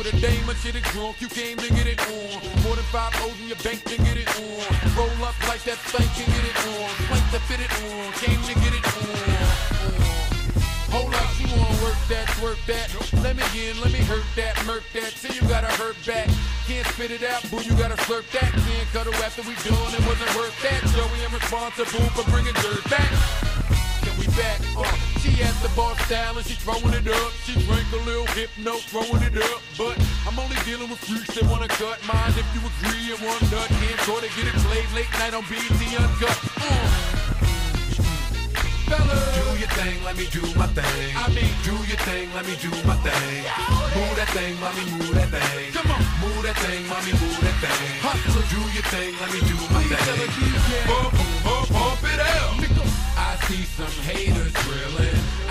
with a dame and shit is drunk. You came to get it on. More than five O's in your bank to get it on. Roll up like that thing can get it on. Plank to fit it on. Came to get it on. Hold up, you wanna work that, work that. Let me in, let me hurt that, murk that. See you gotta hurt back. Can't spit it out, boo, you gotta slurp that. Can't it after we done, it wasn't worth that. Joey, I'm responsible for bringing dirt back. Can we back? Uh, she at the bar style and she throwing it up. She drank a little hypno, throwing it up. But I'm only dealing with freaks that wanna cut mine. If you agree, and one nut can't go to get it played late night on BET Uncut. Uh. Do your thing, let me do my thing. I mean, do your thing, let me do my thing. Move that thing, mommy, move that thing. Come on. Move that thing, mommy, move that thing. Hustler. Do your thing, let me do my thing. Pump, pump, pump it out. I see some haters drilling.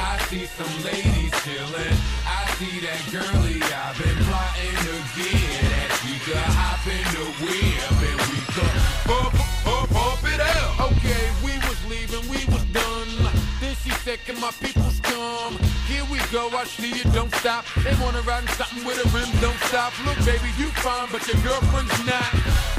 I see some ladies chilling. I see that girlie I've been plotting to get. That she could hop in the whip and we could. Pump, pump, pump it out. Okay, we was leaving, we was done. Then she said, Can my peoples come? Here we go, I see you, don't stop. They wanna ride in something with a rim, don't stop. Look, baby, you fine, but your girlfriend's not.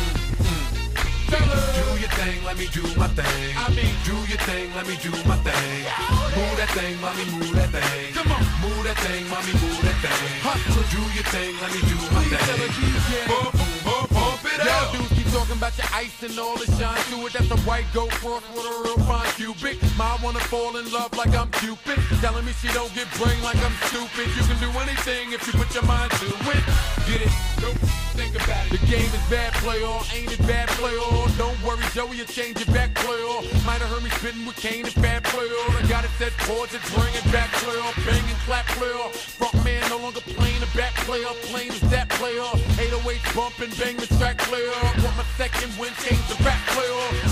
Fellas. Do your thing, let me do my thing. I mean, do your thing, let me do my thing. Oh move that thing, mommy, move that thing. Come on. Move that thing, mommy, move that thing. Hustler. Do your thing, let me do my Please tell her thing. DJ. Pump, pump, pump it Y'all out. dudes keep talking about your ice and all the shine to it. That's a white goat cross with a real fine cubic. My wanna fall in love like I'm Cupid. Telling me she don't get brain like I'm stupid. You can do anything if you put your mind to it. Get it? Don't think about it. The game is bad play all, ain't it bad play all? Don't worry, Joey, you change it back play all. Might have heard me spitting with Kane and bad play all. I got it set chords and bring it back play all. Bang and clap play all. Front man no longer playing the back play all. Playing is that play all. 808 bump and bang the track play all. My second win, change the back play.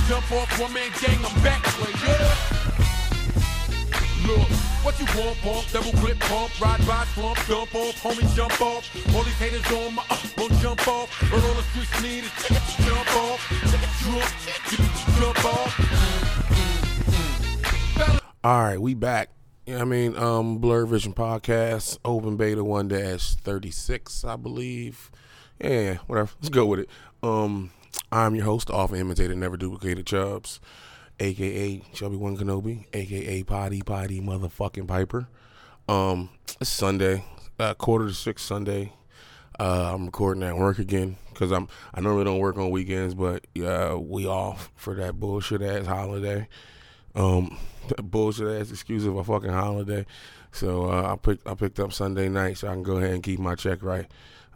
Jump off one man gang, I'm back play, yeah. Look, what you want, bump, double clip, pump, ride by, slump, jump off, homie, jump off. All these haters on my, uh, won't jump off. But all the streets need is jump off, jump, jump off. All right, we back. I mean? Um, Blur Vision Podcast, open beta 1 dash 36, I believe. Yeah, whatever. Let's go with it. Um, I'm your host, often imitated, never duplicated Chubbs, aka Chubby One Kenobi, aka Potty Potty Motherfucking Piper. Um, it's Sunday, uh, quarter to six Sunday. Uh, I'm recording at work again because I'm I normally don't work on weekends, but uh, we off for that bullshit ass holiday. Um, bullshit ass excuse of a fucking holiday. So uh, I picked I picked up Sunday night so I can go ahead and keep my check right.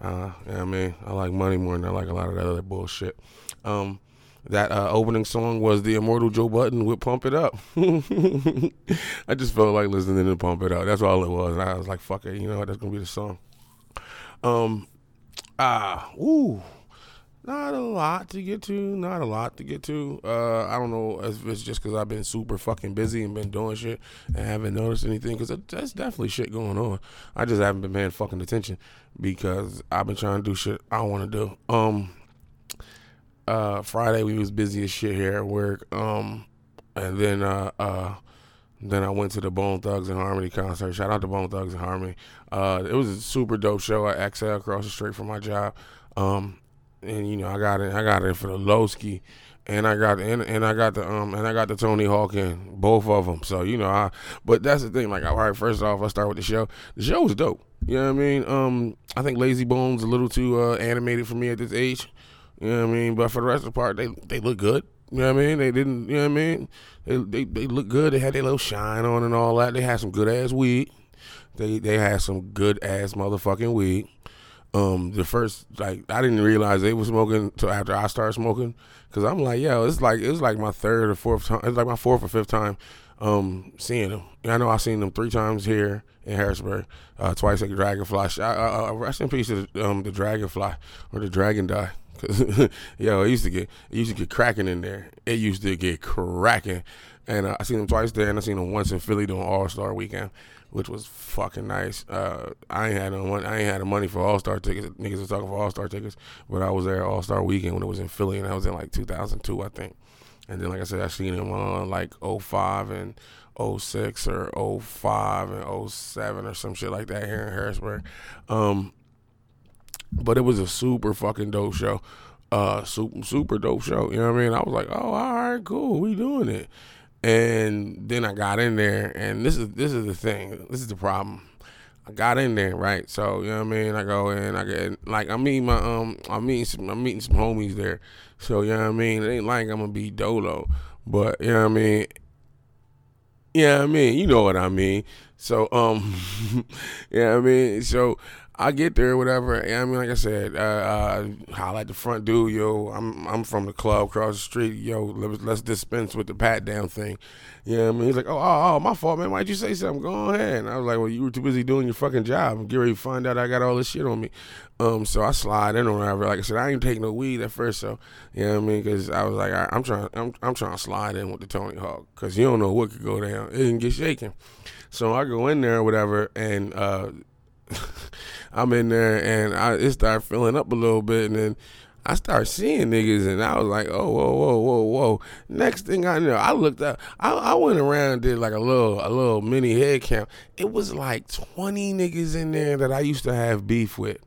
Uh, you know I mean, I like money more than I like a lot of that other bullshit. Um, that uh, opening song was the immortal Joe Budden with "Pump It Up." I just felt like listening to "Pump It Up." That's all it was. And I was like, "Fuck it," you know what? That's gonna be the song. Um, ah, ooh, not a lot to get to. Not a lot to get to. Uh, I don't know if it's just because I've been super fucking busy and been doing shit and haven't noticed anything. Because there's definitely shit going on. I just haven't been paying fucking attention because I've been trying to do shit I want to do. Um, uh, Friday we was busy as shit here at work. Um, and then uh, uh, then I went to the Bone Thugs and Harmony concert. Shout out to Bone Thugs and Harmony. Uh, it was a super dope show at XL across the street from my job. Um, and you know I got it. I got it for the Lowski, and I got and, and I got the um and I got the Tony Hawk in both of them. So you know I. But that's the thing. Like all right, first off, let's start with the show. The show was dope. You know what I mean? Um, I think Layzie Bone's a little too uh, animated for me at this age. You know what I mean? But for the rest of the part, they they look good. You know what I mean? They didn't. You know what I mean? They they they look good. They had their little shine on and all that. They had some good ass weed. They they had some good ass motherfucking weed. Um, the first like I didn't realize they were smoking until after I started smoking. Cause I'm like, yo, it's like it's like my third or fourth time. It's like my fourth or fifth time um seeing them. I know I've seen them three times here in Harrisburg, uh, twice at Dragonfly. Uh, uh, rest in peace to the, um, the Dragonfly or the Dragon Die. Cause yo, it used to get it used to get cracking in there. It used to get cracking, and uh, I seen them twice there, and I seen them once in Philly during All Star Weekend, which was fucking nice. Uh, I ain't had no money. I ain't had the money for All Star tickets. Niggas was talking for All Star tickets, but I was there All Star Weekend when it was in Philly, and I was in like 2002, I think. And then, like I said, I seen him on like 05 and 06 or 05 and 07 or some shit like that here in Harrisburg. Um, but it was a super fucking dope show. Uh, super, super dope show. You know what I mean? I was like, oh, all right, cool. We doing it. And then I got in there, and this is this is the thing. This is the problem. I got in there, right? So you know what I mean. I go in, I get like I meet my um, I'm meeting some, I'm meeting some homies there. So you know what I mean. It ain't like I'm gonna be dolo, but you know what I mean. Yeah, you know I mean, you know what I mean. So um, yeah, you know I mean, so I get there, whatever. I mean, like I said, uh, uh, holla at the front dude, yo. I'm I'm from the club across the street, yo. Let's, let's dispense with the pat down thing. You know what I mean? He's like, oh, oh, oh, my fault, man. Why'd you say something? Go ahead. And I was like, well, you were too busy doing your fucking job. I'm ready to find out I got all this shit on me. Um, so I slide in or whatever. Like I said, I ain't take no weed at first, so you know what I mean? Because I was like, I'm trying, I'm, I'm trying to slide in with the Tony Hawk because you don't know what could go down. It can get shaken. So I go in there or whatever, and uh, I'm in there, and I it started filling up a little bit, and then I started seeing niggas, and I was like, oh, whoa, whoa, whoa, whoa. Next thing I know, I looked up, I, I went around did like a little, a little mini head count. It was like 20 niggas in there that I used to have beef with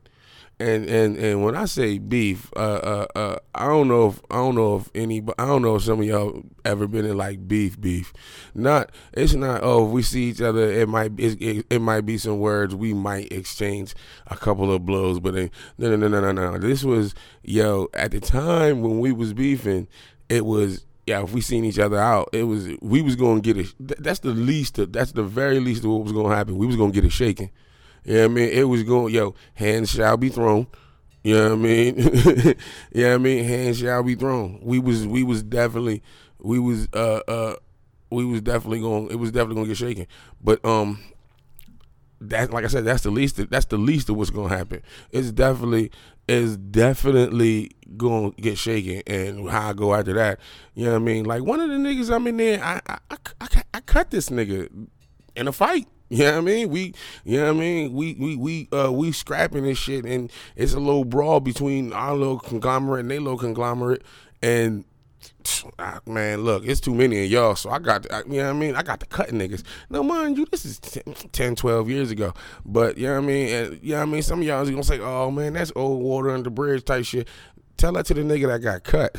and and and when I say beef, uh, uh, uh, I don't know if I don't know if any, I don't know if some of y'all ever been in like beef, beef. Not, it's not. Oh, if we see each other, it might it, it, it might be some words we might exchange a couple of blows, but no, no, no, no, no, no. This was yo at the time when we was beefing, it was yeah, if we seen each other out, it was we was gonna get it. That's the least. Of, that's the very least of what was gonna happen. We was gonna get it shaken. You know I mean? It was going, yo, hands shall be thrown. You know what I mean? you know I mean? Hands shall be thrown. We was we was definitely we was uh uh we was definitely going it was definitely gonna get shaken. But um that like I said, that's the least that's the least of what's gonna happen. It's definitely it's definitely gonna get shaken and how I go after that. You know what I mean? Like one of the niggas I'm in there, I I, I, I, I cut this nigga in a fight. You know what I mean? We, you know what I mean? We, we, we, uh, we scrapping this shit, and it's a little brawl between our little conglomerate and their little conglomerate, and ah, man, look, it's too many of y'all, so I got, to, you know what I mean? I got to cut niggas. Now, mind you, this is 10, 12 years ago, but you know what I mean? And, you know what I mean? Some of y'all is gonna say, oh man, that's old water under bridge type shit. Tell that to the nigga that got cut.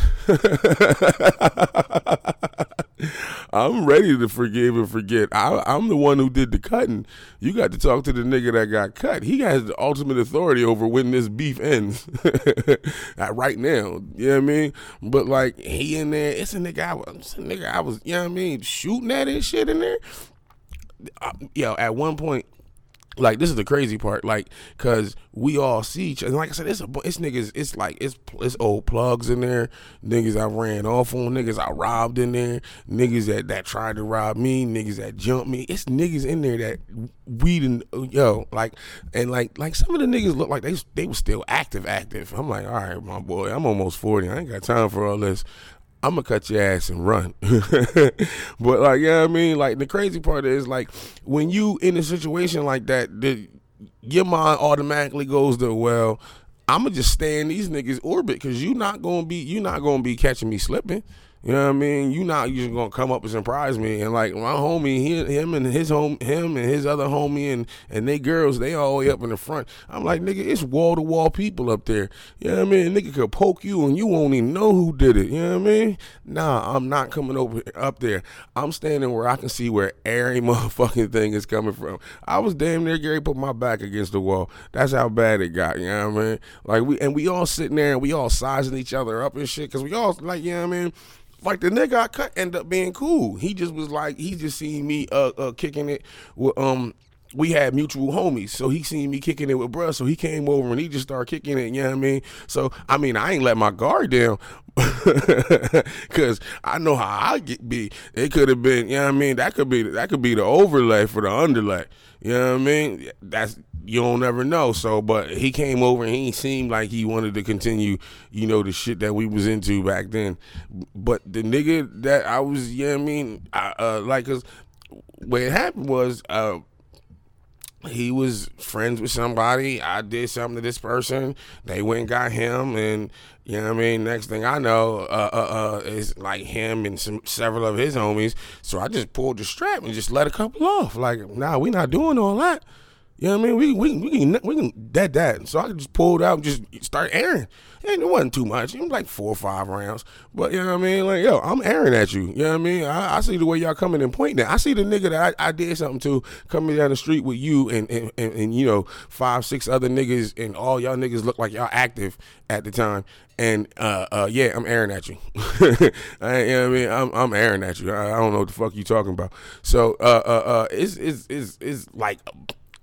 I'm ready to forgive and forget. I, am the one who did the cutting. You got to talk to the nigga that got cut. He has the ultimate authority over when this beef ends. right now, you know what I mean? But like he in there, it's a nigga. I was, nigga. I was, you know what I mean, shooting at his shit in there. Uh, yo, at one point, like this is the crazy part, like, cause we all see each other. Like I said, it's a it's niggas. It's like it's it's old plugs in there. Niggas I ran off on. Niggas I robbed in there. Niggas that that tried to rob me. Niggas that jumped me. It's niggas in there that we didn't uh, yo like and like like some of the niggas look like they they were still active active. I'm like, all right, my boy, I'm almost forty. I ain't got time for all this. I'm gonna cut your ass and run. but like, yeah, you know I mean, like the crazy part is like when you in a situation like that, the, your mind automatically goes to well, I'm gonna just stay in these niggas orbit because you're not gonna be you're not gonna be catching me slipping. You know what I mean? You not just gonna come up and surprise me. And like my homie, he, him and his home, him and his other homie and and they girls, they all way up in the front. I'm like, nigga, it's wall to wall people up there. You know what I mean? Nigga could poke you and you won't even know who did it. You know what I mean? Nah, I'm not coming over up there. I'm standing where I can see where every motherfucking thing is coming from. I was damn near Gary put my back against the wall. That's how bad it got. You know what I mean? Like we and we all sitting there and we all sizing each other up and shit because we all like, you know what I mean? Like the nigga I cut ended up being cool. He just was like he just seen me uh, uh kicking it with um we had mutual homies. So he seen me kicking it with bruh. So he came over and he just started kicking it. You know what I mean? So I mean, I ain't let my guard down because I know how I get be. It could have been, you know what I mean? That could be that could be the overlay for the underlay. You know what I mean? That's you don't never know. So, but he came over and he seemed like he wanted to continue, you know, the shit that we was into back then. But the nigga that I was, you know what I mean? I, uh, like, cause what happened was, uh, he was friends with somebody. I did something to this person. They went and got him, and you know what I mean. Next thing I know, uh, uh, uh, is like him and some several of his homies. So I just pulled the strap and just let a couple off. Like, nah, we not doing all that. You know what I mean? We we we can we can dead that. So I just pulled out and just start airing. And it wasn't too much. It was like four or five rounds. But you know what I mean? Like, yo, I'm airing at you. You know what I mean? I, I see the way y'all coming and pointing at. I see the nigga that I, I did something to coming down the street with you and and, and, and, you know, five, six other niggas and all y'all niggas look like y'all active at the time. And uh, uh, yeah, I'm airing at you. I, you know what I mean? I'm I'm airing at you. I, I, don't know what the fuck you talking about. So uh uh uh it's it's it's, it's like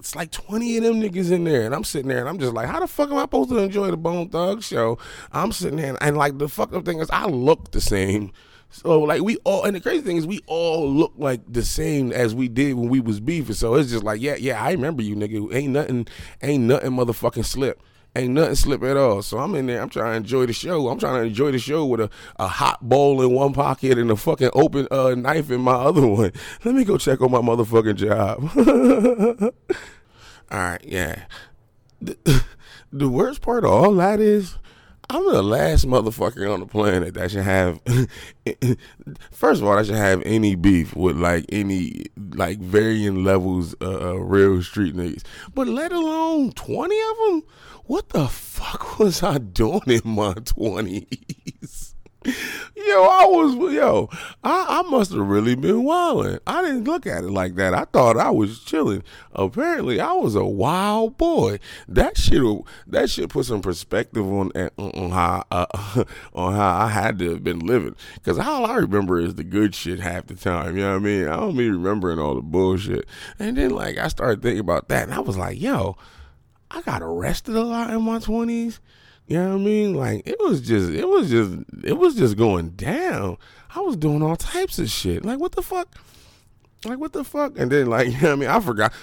it's like 20 of them niggas in there. And I'm sitting there and I'm just like, how the fuck am I supposed to enjoy the Bone Thug show? I'm sitting there and, and like the fuck up thing is I look the same. So like we all and the crazy thing is we all look like the same as we did when we was beefing. So it's just like, yeah, yeah, I remember you nigga. Ain't nothing, ain't nothing motherfucking slip ain't nothing slip at all. So I'm in there. I'm trying to enjoy the show. I'm trying to enjoy the show with a, a hot bowl in one pocket and a fucking open uh, knife in my other one. Let me go check on my motherfucking job. all right, yeah. The, the worst part of all that is I'm the last motherfucker on the planet that should have. first of all, I should have any beef with like any like varying levels of real street niggas, but let alone twenty of them. What the fuck was I doing in my twenties? Yo, I was yo, I, I must have really been wilding. I didn't look at it like that. I thought I was chilling. Apparently, I was a wild boy. That shit, that shit put some perspective on on how uh, on how I had to have been living. Cause all I remember is the good shit half the time. You know what I mean? I don't be remembering all the bullshit. And then like I started thinking about that, and I was like, yo, I got arrested a lot in my twenties. You know what I mean? Like it was just it was just it was just going down. I was doing all types of shit. Like what the fuck? Like what the fuck? And then like, you know what I mean? I forgot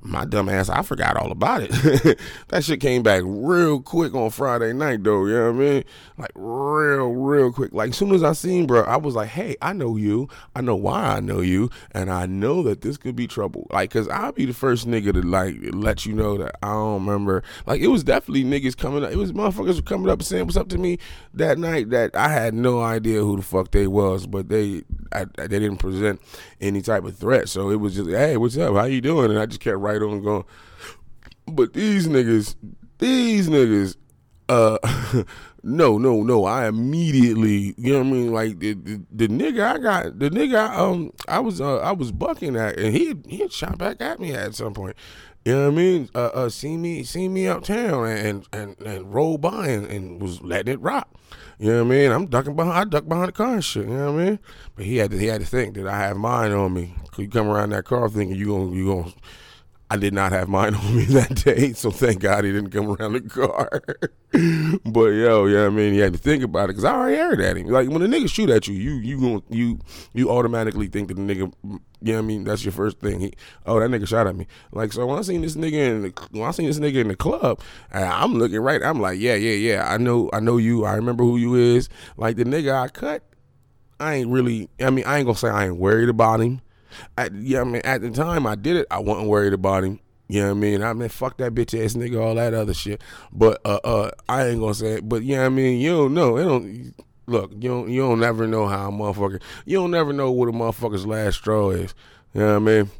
my dumb ass, I forgot all about it. that shit came back real quick on Friday night though, you know what I mean? Like real, real quick. Like as soon as I seen bro, I was like, hey, I know you. I know why I know you, and I know that this could be trouble. Like, cause I'll be the first nigga to like let you know that I don't remember. Like it was definitely niggas coming up. It was motherfuckers coming up saying what's up to me that night that I had no idea who the fuck they was, but they I, they didn't present any type of threat. So it was just, hey, what's up? How you doing? And I just kept right on going. But these niggas, these niggas, uh, no, no, no. I immediately, you know what I mean? Like the, the, the nigga I got, the nigga I, um I was uh, I was bucking at, and he he shot back at me at some point. You know what I mean? Uh, uh see me, see me uptown, and and and roll by and, and was letting it rock. You know what I mean? I'm ducking behind, I duck behind the car and shit. You know what I mean? But he had to, he had to think that I have mine on me. Cause you come around that car thinking you gonna, you gonna. I did not have mine on me that day, so thank God he didn't come around the car. but yo, yeah, I mean, you had to think about it because I already aired at him. Like when a nigga shoot at you, you you going you you automatically think that the nigga you know what I mean? That's your first thing. He, oh, that nigga shot at me. Like, so when I seen this nigga in the, when I seen this nigga in the club, I'm looking right. I'm like, yeah, yeah, yeah. I know, I know you. I remember who you is. Like the nigga I cut, I ain't really. I mean, I ain't gonna say I ain't worried about him. Yeah, I mean, at the time I did it, I wasn't worried about him. You know what I mean? I mean, fuck that bitch ass nigga, all that other shit. But uh, uh, I ain't gonna say it. But yeah, you know I mean, you don't know. It don't look, you don't you don't never know how a motherfucker you don't never know what a motherfucker's last straw is. You know what I mean?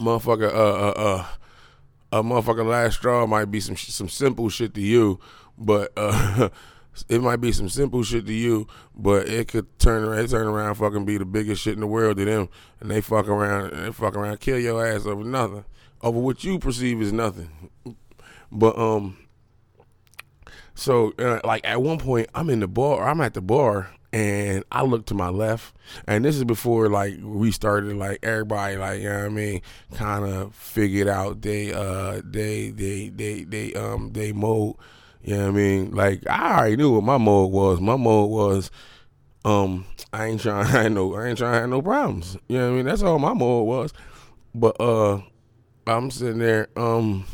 Motherfucker, uh, uh, uh, a motherfucker last straw might be some some simple shit to you, but uh, it might be some simple shit to you, but it could turn around, turn around, fucking be the biggest shit in the world to them, and they fuck around, and they fuck around, kill your ass over nothing, over what you perceive as nothing. But um, so uh, like at one point, I'm in the bar, I'm at the bar, and I look to my left, and this is before like we started like everybody like you know what I mean, kind of figured out they uh they they they they um they mode. You know what I mean? Like I already knew what my mode was. My mode was um I ain't trying I ain't no I ain't trying to have no problems. You know what I mean? That's all my mode was. But uh I'm sitting there, um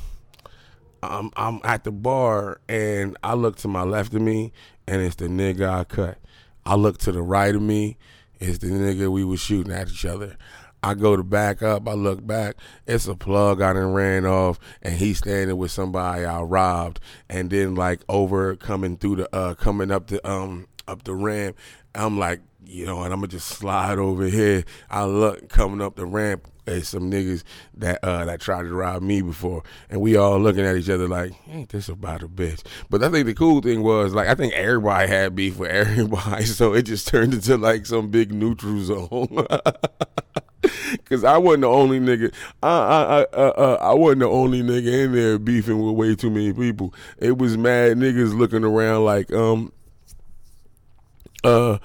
I'm I'm at the bar and I look to my left of me and it's the nigga I cut. I look to the right of me, it's the nigga we was shooting at each other. I go to back up, I look back, it's a plug I done ran off, and he's standing with somebody I robbed, and then like over coming through the uh coming up the um up the ramp, I'm like, you know, and I'm gonna just slide over here. I look coming up the ramp at some niggas that uh that tried to rob me before, and we all looking at each other like, ain't this about a bitch? But I think the cool thing was like I think everybody had beef with everybody, so it just turned into like some big neutral zone. Cause I wasn't the only nigga. I I I, uh, uh, I wasn't the only nigga in there beefing with way too many people. It was mad niggas looking around like um uh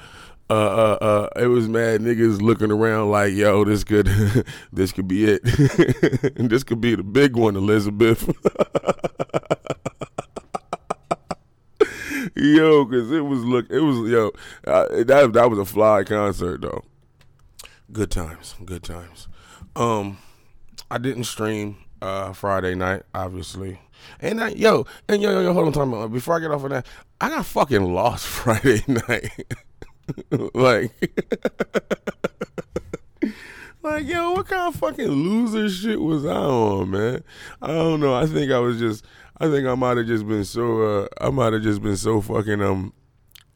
uh, uh, uh, it was mad niggas looking around like, yo, this could, this could be it. and this could be the big one, Elizabeth. yo, cause it was look, it was yo, uh, that that was a fly concert though. Good times, good times. Um, I didn't stream uh Friday night, obviously. And I, yo, and yo, yo, yo, hold on, time out. Before I get off of that, I got fucking lost Friday night. like, like, yo, what kind of fucking loser shit was I on, man? I don't know. I think I was just, I think I might have just been so, uh, I might have just been so fucking, um,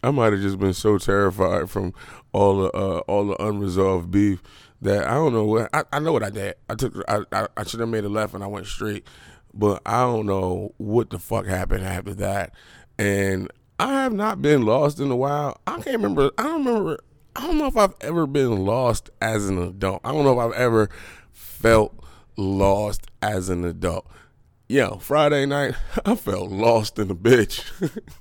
I might have just been so terrified from all the, uh, all the unresolved beef that I don't know what, I, I know what I did. I took, I, I, I should have made a left and I went straight, but I don't know what the fuck happened after that. And I have not been lost in a while. I can't remember. I don't remember. I don't know if I've ever been lost as an adult. I don't know if I've ever felt lost as an adult. Yo, Friday night, I felt lost in a bitch.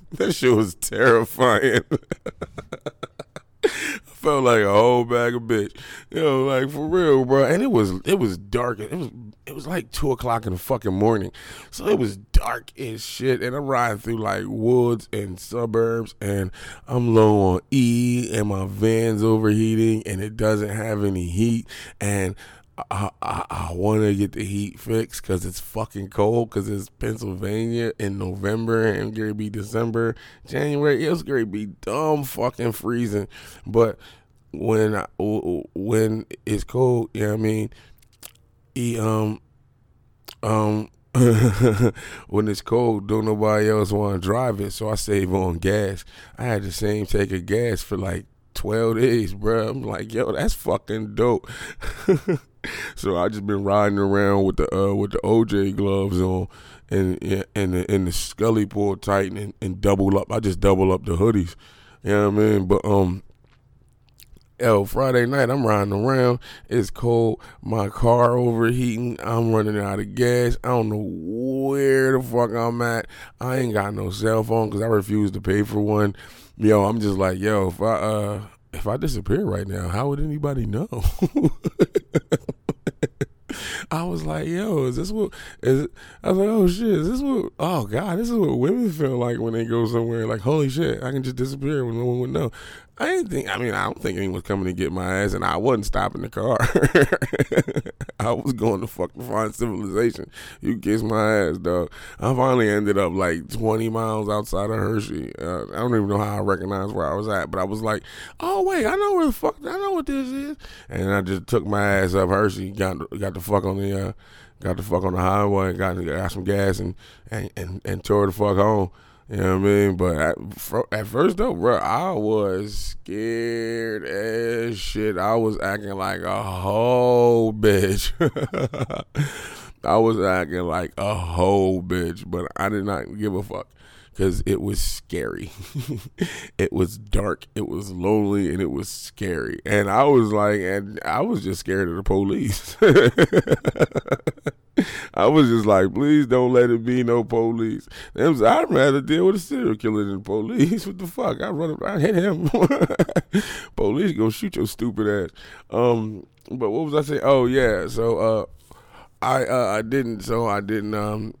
that shit was terrifying. I felt like a whole bag of bitch. You know, like for real, bro. And it was it was dark. It was it was like two o'clock in the fucking morning. So it was dark as shit. And I'm riding through like woods and suburbs and I'm low on E and my van's overheating and it doesn't have any heat and I, I, I want to get the heat fixed because it's fucking cold because it's Pennsylvania in November and it's gonna be December, January. It's gonna be dumb fucking freezing. But when I, when it's cold, you know what I mean? He, um, um, when it's cold, don't nobody else want to drive it, so I save on gas. I had the same tank of gas for like 12 days, bro. I'm like, yo, that's fucking dope. so I just been riding around with the uh, with the OJ gloves on and and the, and the Scully pull tight and, and double up. I just double up the hoodies. You know what I mean? But um Yo, Friday night, I'm riding around. It's cold. My car overheating. I'm running out of gas. I don't know where the fuck I'm at. I ain't got no cell phone because I refuse to pay for one. Yo, I'm just like, yo, if I uh if I disappear right now, how would anybody know? I was like, yo, is this what is it? I was like, oh shit, is this what oh god, this is what women feel like when they go somewhere like, holy shit, I can just disappear when no one would know. I didn't think I mean, I don't think anyone was coming to get my ass and I wasn't stopping the car. I was going to fuck to find civilization. You kiss my ass, dog. I finally ended up like 20 miles outside of Hershey. Uh, I don't even know how I recognized where I was at, but I was like, oh wait, I know where the fuck, I know what this is. And I just took my ass up Hershey, got got the fuck on the, uh, got the fuck on the highway, got got some gas and and and, and tore the fuck home. You know what I mean? But at, at first though, bro, I was scared as shit. I was acting like a whole bitch. I was acting like a whole bitch, but I did not give a fuck because it was scary. it was dark, it was lonely, and it was scary. And I was like, and I was just scared of the police. I was just like, please don't let it be no police. Was, I'd rather deal with a serial killer than police. What the fuck? I run, I hit him. police gonna shoot your stupid ass. Um, but what was I saying? Oh yeah, so uh, I uh, I didn't. So I didn't. Um,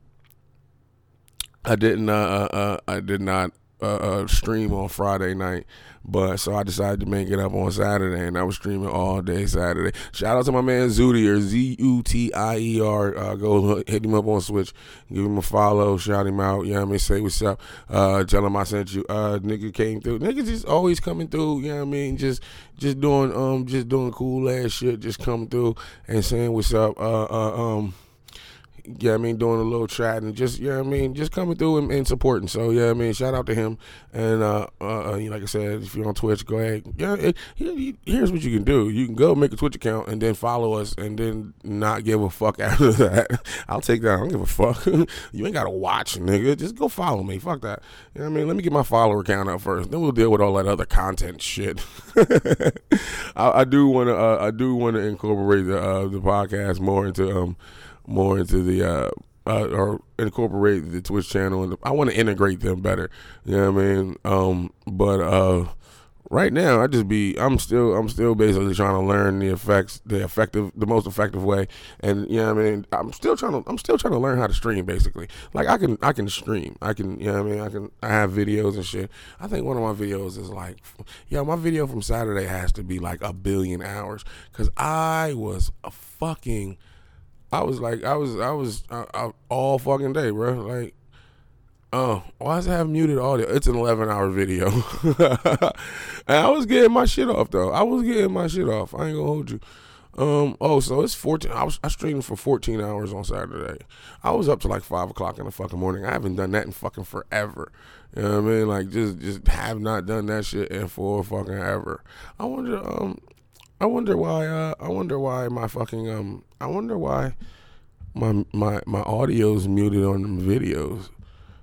I didn't. Uh, uh, uh I did not uh, uh, stream on Friday night. But so I decided to make it up on Saturday, and I was streaming all day Saturday. Shout out to my man Zutier, Z U T I E R. Uh, go hit him up on Twitch, give him a follow, shout him out. You know I mean? Say what's up. Uh, tell him I sent you. Uh, nigga came through. Niggas just always coming through. You know what I mean? Just just doing um just doing cool ass shit. Just coming through and saying what's up. Uh, uh um yeah, I mean, doing a little chat and just, you yeah, I mean, just coming through and, and, supporting. So, yeah, I mean, shout out to him. And, uh, uh, uh like I said, if you're on Twitch, go ahead. Yeah, it, here's what you can do. You can go make a Twitch account and then follow us and then not give a fuck after that. I'll take that. I don't give a fuck. you ain't got to watch, nigga. Just go follow me. Fuck that. You know what I mean? Let me get my follower count up first. Then we'll deal with all that other content shit. I, I, do want to, uh, I do want to incorporate the, uh, the podcast more into, um, more into the uh, uh, or incorporate the Twitch channel, and I want to integrate them better. You know what I mean? Um, but uh, right now, I just be I'm still I'm still basically trying to learn the effects, the effective, the most effective way, and you know what I mean. I'm still trying to I'm still trying to learn how to stream. Basically, like I can I can stream. I can you know what I mean. I can I have videos and shit. I think one of my videos is like, yeah, my video from Saturday has to be like a billion hours because I was a fucking I was like, I was, I was uh, I, all fucking day, bro. Like, oh, why does it have muted audio? It's an 11 hour video. and I was getting my shit off, though. I was getting my shit off. I ain't gonna hold you. Um, oh, so it's 14. I was, I streamed for 14 hours on Saturday. I was up to like 5 o'clock in the fucking morning. I haven't done that in fucking forever. You know what I mean? Like, just, just have not done that shit in for fucking ever. I wonder, um, I wonder why. Uh, I wonder why my fucking um. I wonder why my my my audio's muted on videos.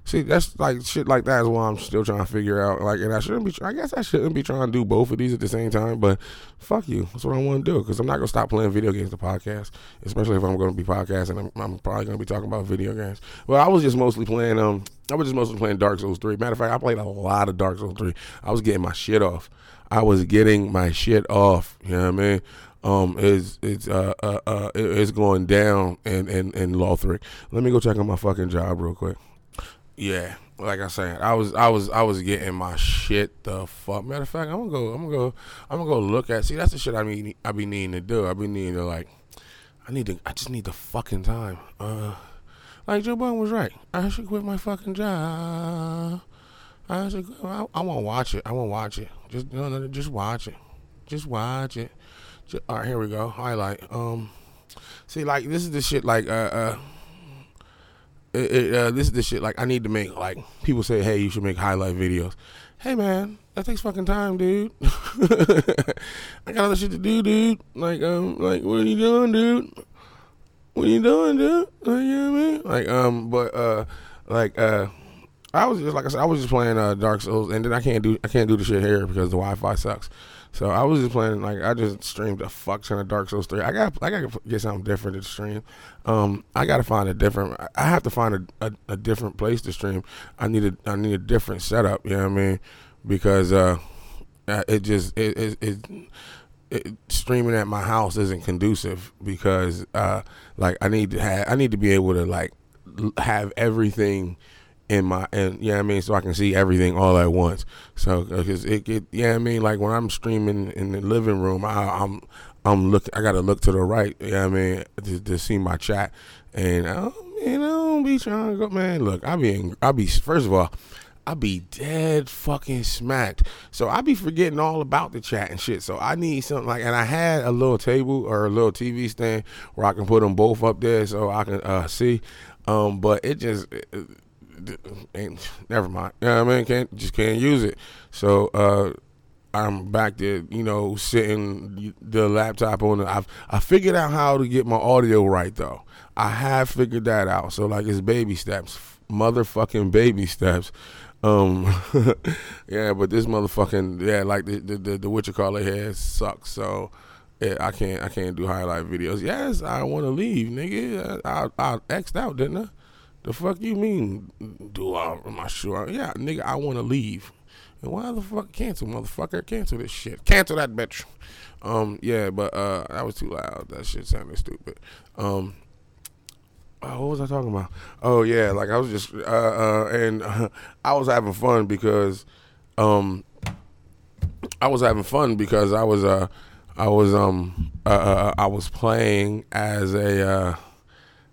See, that's like shit like that is why I'm still trying to figure out. Like, and I shouldn't be. I guess I shouldn't be trying to do both of these at the same time. But fuck you. That's what I want to do because I'm not gonna stop playing video games to podcast, especially if I'm gonna be podcasting. I'm, I'm probably gonna be talking about video games. Well, I was just mostly playing. Um, I was just mostly playing Dark Souls three. Matter of fact, I played a lot of Dark Souls three. I was getting my shit off. I was getting my shit off. You know what I mean? Um, is it's uh, uh, uh it's going down in in in Lothric. Let me go check on my fucking job real quick. Yeah, like I said, I was I was I was getting my shit the fuck. Matter of fact, I'm gonna go I'm gonna go I'm gonna go look at. See, that's the shit I mean I be needing to do. I be needing to like. I need to. I just need the fucking time. Uh, like Joe Budden was right. I should quit my fucking job. I said, I, I won't watch it. I won't watch it. Just no, no, just watch it. Just watch it. Just, all right, here we go. Highlight. Um, see, like this is the shit. Like, uh, uh, it, uh, this is the shit. Like, I need to make. Like, people say, hey, you should make highlight videos. Hey, man, that takes fucking time, dude. I got other shit to do, dude. Like, um, like, what are you doing, dude? What are you doing, dude? You know what I mean? Like, um, but uh, like, uh I was just like I said, I was just playing uh, Dark Souls, and then I can't do I can't do the shit here because the Wi-Fi sucks. So I was just playing like I just streamed a fuck ton of Dark Souls three. I got I got to get something different to stream. Um, I got to find a different. I have to find a, a, a, different place to stream. I need a I need a different setup. You know what I mean? Because uh, uh it just it it. it, it streaming at my house isn't conducive because uh like I need to have I need to be able to like have everything in my and yeah, you know I mean, so I can see everything all at once. So because it, it, yeah, I mean, like when I'm streaming in the living room, I, am I'm looking, I gotta look to the right. Yeah, I mean, to, to, see my chat, and um, you know, be trying to go, man. Look, I be, I be first of all. I be dead fucking smacked. So I be forgetting all about the chat and shit. So I need something like, and I had a little table or a little TV stand where I can put them both up there so I can uh, see. Um, but it just, it, ain't never mind. You know what I mean? Can't just can't use it. So uh, I'm back there, you know, sitting the laptop on. The, I've I figured out how to get my audio right though. I have figured that out. So like it's baby steps, motherfucking baby steps. Um, yeah, but this motherfucking yeah, like the the the, the what you call it here sucks. So I can't I can't do highlight videos. Yes, I want to leave, nigga. I, I I xed out, didn't I? The fuck you mean? Do I? Am I sure? Yeah, nigga, I want to leave. Why the fuck cancel, motherfucker? Cancel this shit. Cancel that bitch. Um, yeah, but uh, that was too loud. That shit sounded stupid. Um, oh, what was I talking about? Oh yeah, like I was just uh, uh and uh, I was having fun because um I was having fun because I was uh I was um uh, uh I was playing as a uh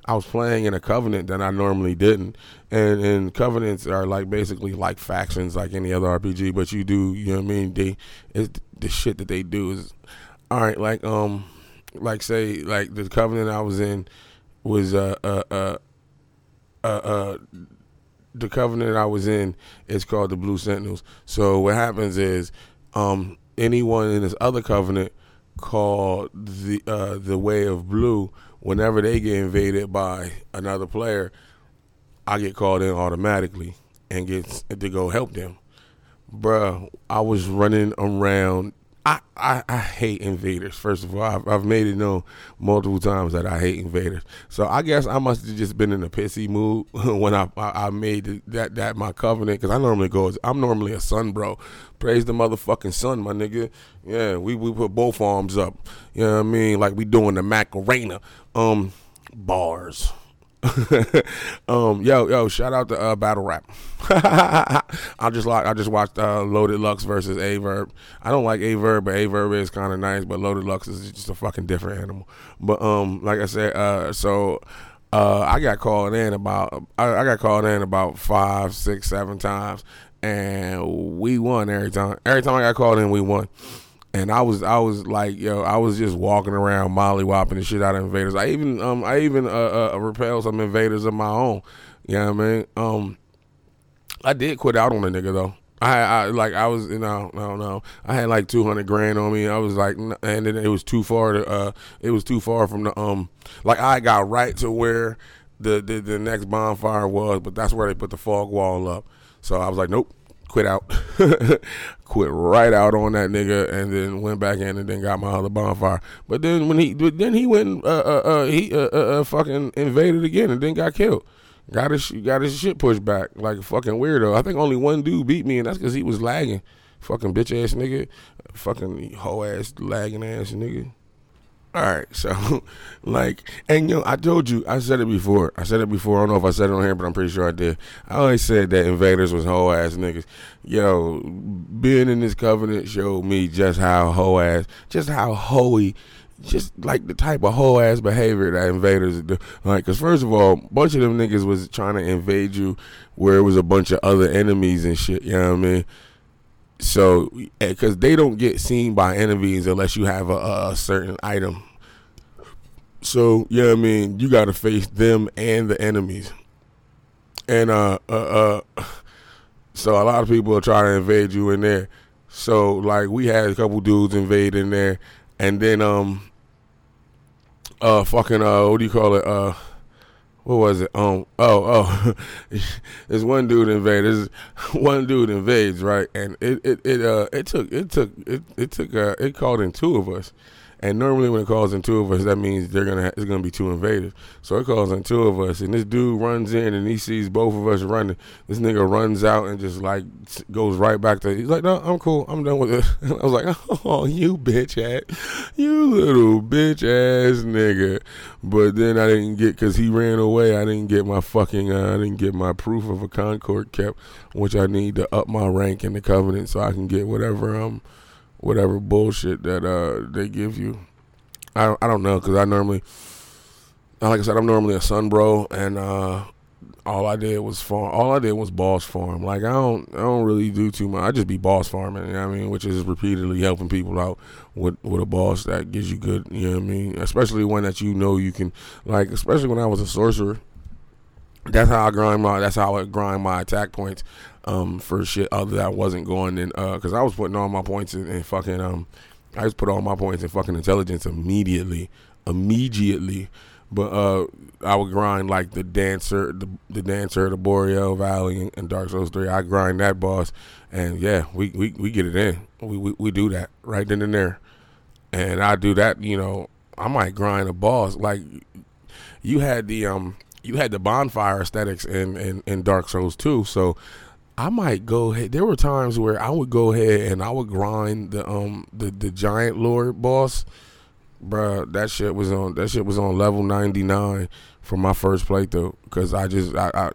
I was playing in a covenant that I normally didn't. And and covenants are like basically like factions like any other RPG, but you do, you know what I mean? They it's the shit that they do is all right, like um like say like the covenant I was in was uh uh uh uh, uh the covenant I was in is called the Blue Sentinels. So what happens is um anyone in this other covenant called the uh the Way of Blue whenever they get invaded by another player, I get called in automatically and get to go help them. Bruh, I was running around. I, I, I hate invaders. First of all, I've, I've made it known multiple times that I hate invaders. So I guess I must have just been in a pissy mood when I I, I made that that my covenant because I normally go. I'm normally a sun bro. Praise the motherfucking sun, my nigga. Yeah, we we put both arms up. You know what I mean? Like we doing the Macarena. Um, bars. um, yo, yo, shout out to uh, battle rap. I just like I just watched uh, Loaded Lux versus Aye Verb. I don't like Aye Verb, but Aye Verb is kind of nice. But Loaded Lux is just a fucking different animal. But um, like I said, uh, so uh, I got called in about I, I got called in about five, six, seven times, and we won every time. Every time I got called in, we won. And I was I was like yo I was just walking around mollywopping the shit out of invaders. I even um I even uh, uh repelled some invaders of my own. You know what I mean? Um, I did quit out on a nigga though. I, I like I was you know no no I had like two hundred grand on me. I was like and then it was too far to uh it was too far from the um like I got right to where the the, the next bonfire was, but that's where they put the fog wall up. So I was like nope quit out, quit right out on that nigga, and then went back in and then got my other bonfire. But then when he then he went uh, uh, uh he uh, uh, uh, fucking invaded again and then got killed. Got his got his shit pushed back like a fucking weirdo. I think only one dude beat me, and that's because he was lagging. Fucking bitch ass nigga, fucking hoe ass lagging ass nigga. All right, so like, and you know, I told you, I said it before. I said it before. I don't know if I said it on here, but I'm pretty sure I did. I always said that invaders was hoe ass niggas. Yo, being in this covenant showed me just how hoe ass, just how hoey, just like the type of hoe ass behavior that invaders do. Like, cause first of all, a bunch of them niggas was trying to invade you where it was a bunch of other enemies and shit. You know what I mean? So, because eh, they don't get seen by enemies unless you have a, a certain item. So, yeah, I mean, you got to face them and the enemies. And, uh, uh, uh, so a lot of people are trying to invade you in there. So, like, we had a couple dudes invade in there. And then, um, uh, fucking, uh, what do you call it? Uh, what was it? Um, oh, oh, there's one dude invades. one dude invades, right? And it, it, it, uh, it took, it took, it, it took, uh, it called in two of us. And normally when it calls in two of us, that means they're gonna, it's gonna be two invaders. So it calls in two of us, and this dude runs in and he sees both of us running. This nigga runs out and just like goes right back to. He's like, no, I'm cool. I'm done with it. I was like, oh, you bitch ass, you little bitch ass nigga. But then I didn't get because he ran away. I didn't get my fucking. Uh, I didn't get my proof of a Concord kept, which I need to up my rank in the covenant so I can get whatever um whatever bullshit that uh they give you. I I don't know because I normally, like I said, I'm normally a sun bro, and uh, all I did was farm. All I did was boss farm. Like I don't, I don't really do too much. I just be boss farming. You know what I mean, which is repeatedly helping people out with with a boss that gives you good. You know what I mean, especially one that you know you can. Like especially when I was a sorcerer. That's how I grind my. That's how I grind my attack points. Um, for shit other that wasn't going in. Uh, cause I was putting all my points in, in fucking um. I just put all my points in fucking intelligence immediately, immediately. But uh, I would grind like the dancer, the, the dancer, the Boreal Valley, and, and, Dark Souls three. I grind that boss, and yeah, we we, we get it in. We, we we do that right then and there, and I do that. You know, I might grind a boss. Like you had the um, you had the bonfire ascetics in in, in Dark Souls two. So I might go ahead. There were times where I would go ahead and I would grind the um the the giant lord boss. Bruh, that shit was on that shit was on level ninety nine for my first playthrough because I just I, I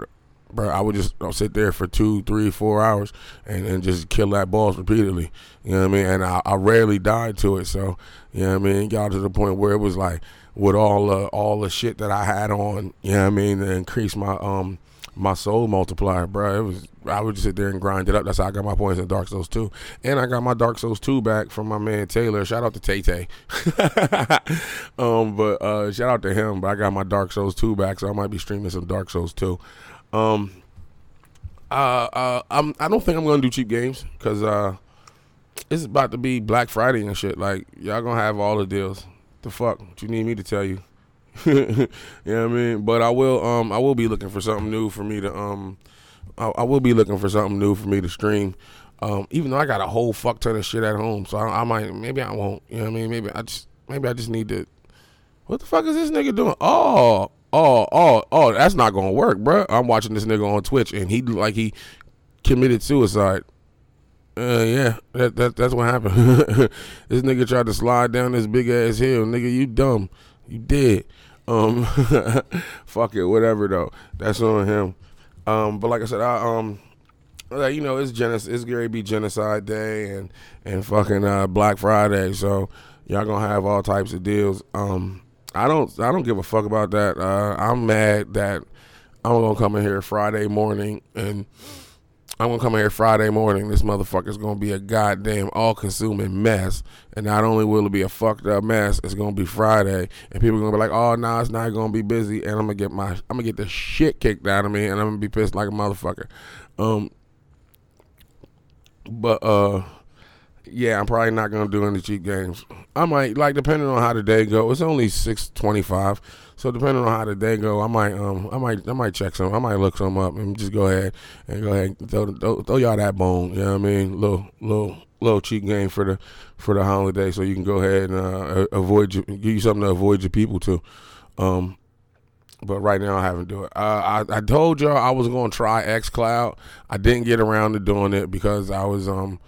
bro, I would just I'll sit there for two, three, four hours and, and just kill that boss repeatedly. You know what I mean? And I, I rarely died to it. So, you know what I mean? Got to the point where it was like with all uh, all the shit that I had on, you know what I mean, to increase my um my soul multiplier, bro. It was I would just sit there and grind it up. That's how I got my points in Dark Souls 2. And I got my Dark Souls 2 back from my man Taylor. Shout out to Tay Tay. um, but uh, shout out to him. But I got my Dark Souls 2 back, so I might be streaming some Dark Souls 2. Um, uh, uh, I'm, I don't think I'm gonna do cheap games because uh, it's about to be Black Friday and shit. Like y'all gonna have all the deals. The fuck? What you need me to tell you? you know what I mean? But I will um I will be looking for something new for me to um I, I will be looking for something new for me to stream. Um, even though I got a whole fuck ton of shit at home, so I, I might maybe I won't. You know what I mean? Maybe I just maybe I just need to. What the fuck is this nigga doing? Oh, oh, oh, oh, that's not gonna work, bro. I'm watching this nigga on Twitch, and he like he committed suicide. Uh, yeah, that, that that's what happened. this nigga tried to slide down this big ass hill. Nigga, you dumb. You did. Um, fuck it, whatever though. That's on him. Um, but like I said, I um, like, you know, it's genocide. It's Gary B. Genocide Day and and fucking uh, Black Friday. So y'all gonna have all types of deals. Um, I don't I don't give a fuck about that. Uh, I'm mad that I'm gonna come in here Friday morning and I'm gonna come here Friday morning. This motherfucker's gonna be a goddamn all-consuming mess, and not only will it be a fucked up mess, it's gonna be Friday, and people are gonna be like, "Oh, nah, it's not gonna be busy," and I'm gonna get my, I'm gonna get the shit kicked out of me, and I'm gonna be pissed like a motherfucker. Um, but uh, yeah, I'm probably not gonna do any cheap games. I might like depending on how the day go. It's only six twenty-five. So depending on how the day go, I might um I might I might check some. I might look some up and just go ahead and go ahead and throw, throw, throw y'all that bone. You know what I mean? Little little little cheap game for the for the holiday, so you can go ahead and uh, avoid your, give you something to avoid your people to. Um, but right now I haven't do it. Uh, I I told y'all I was gonna try X Cloud. I didn't get around to doing it because I was um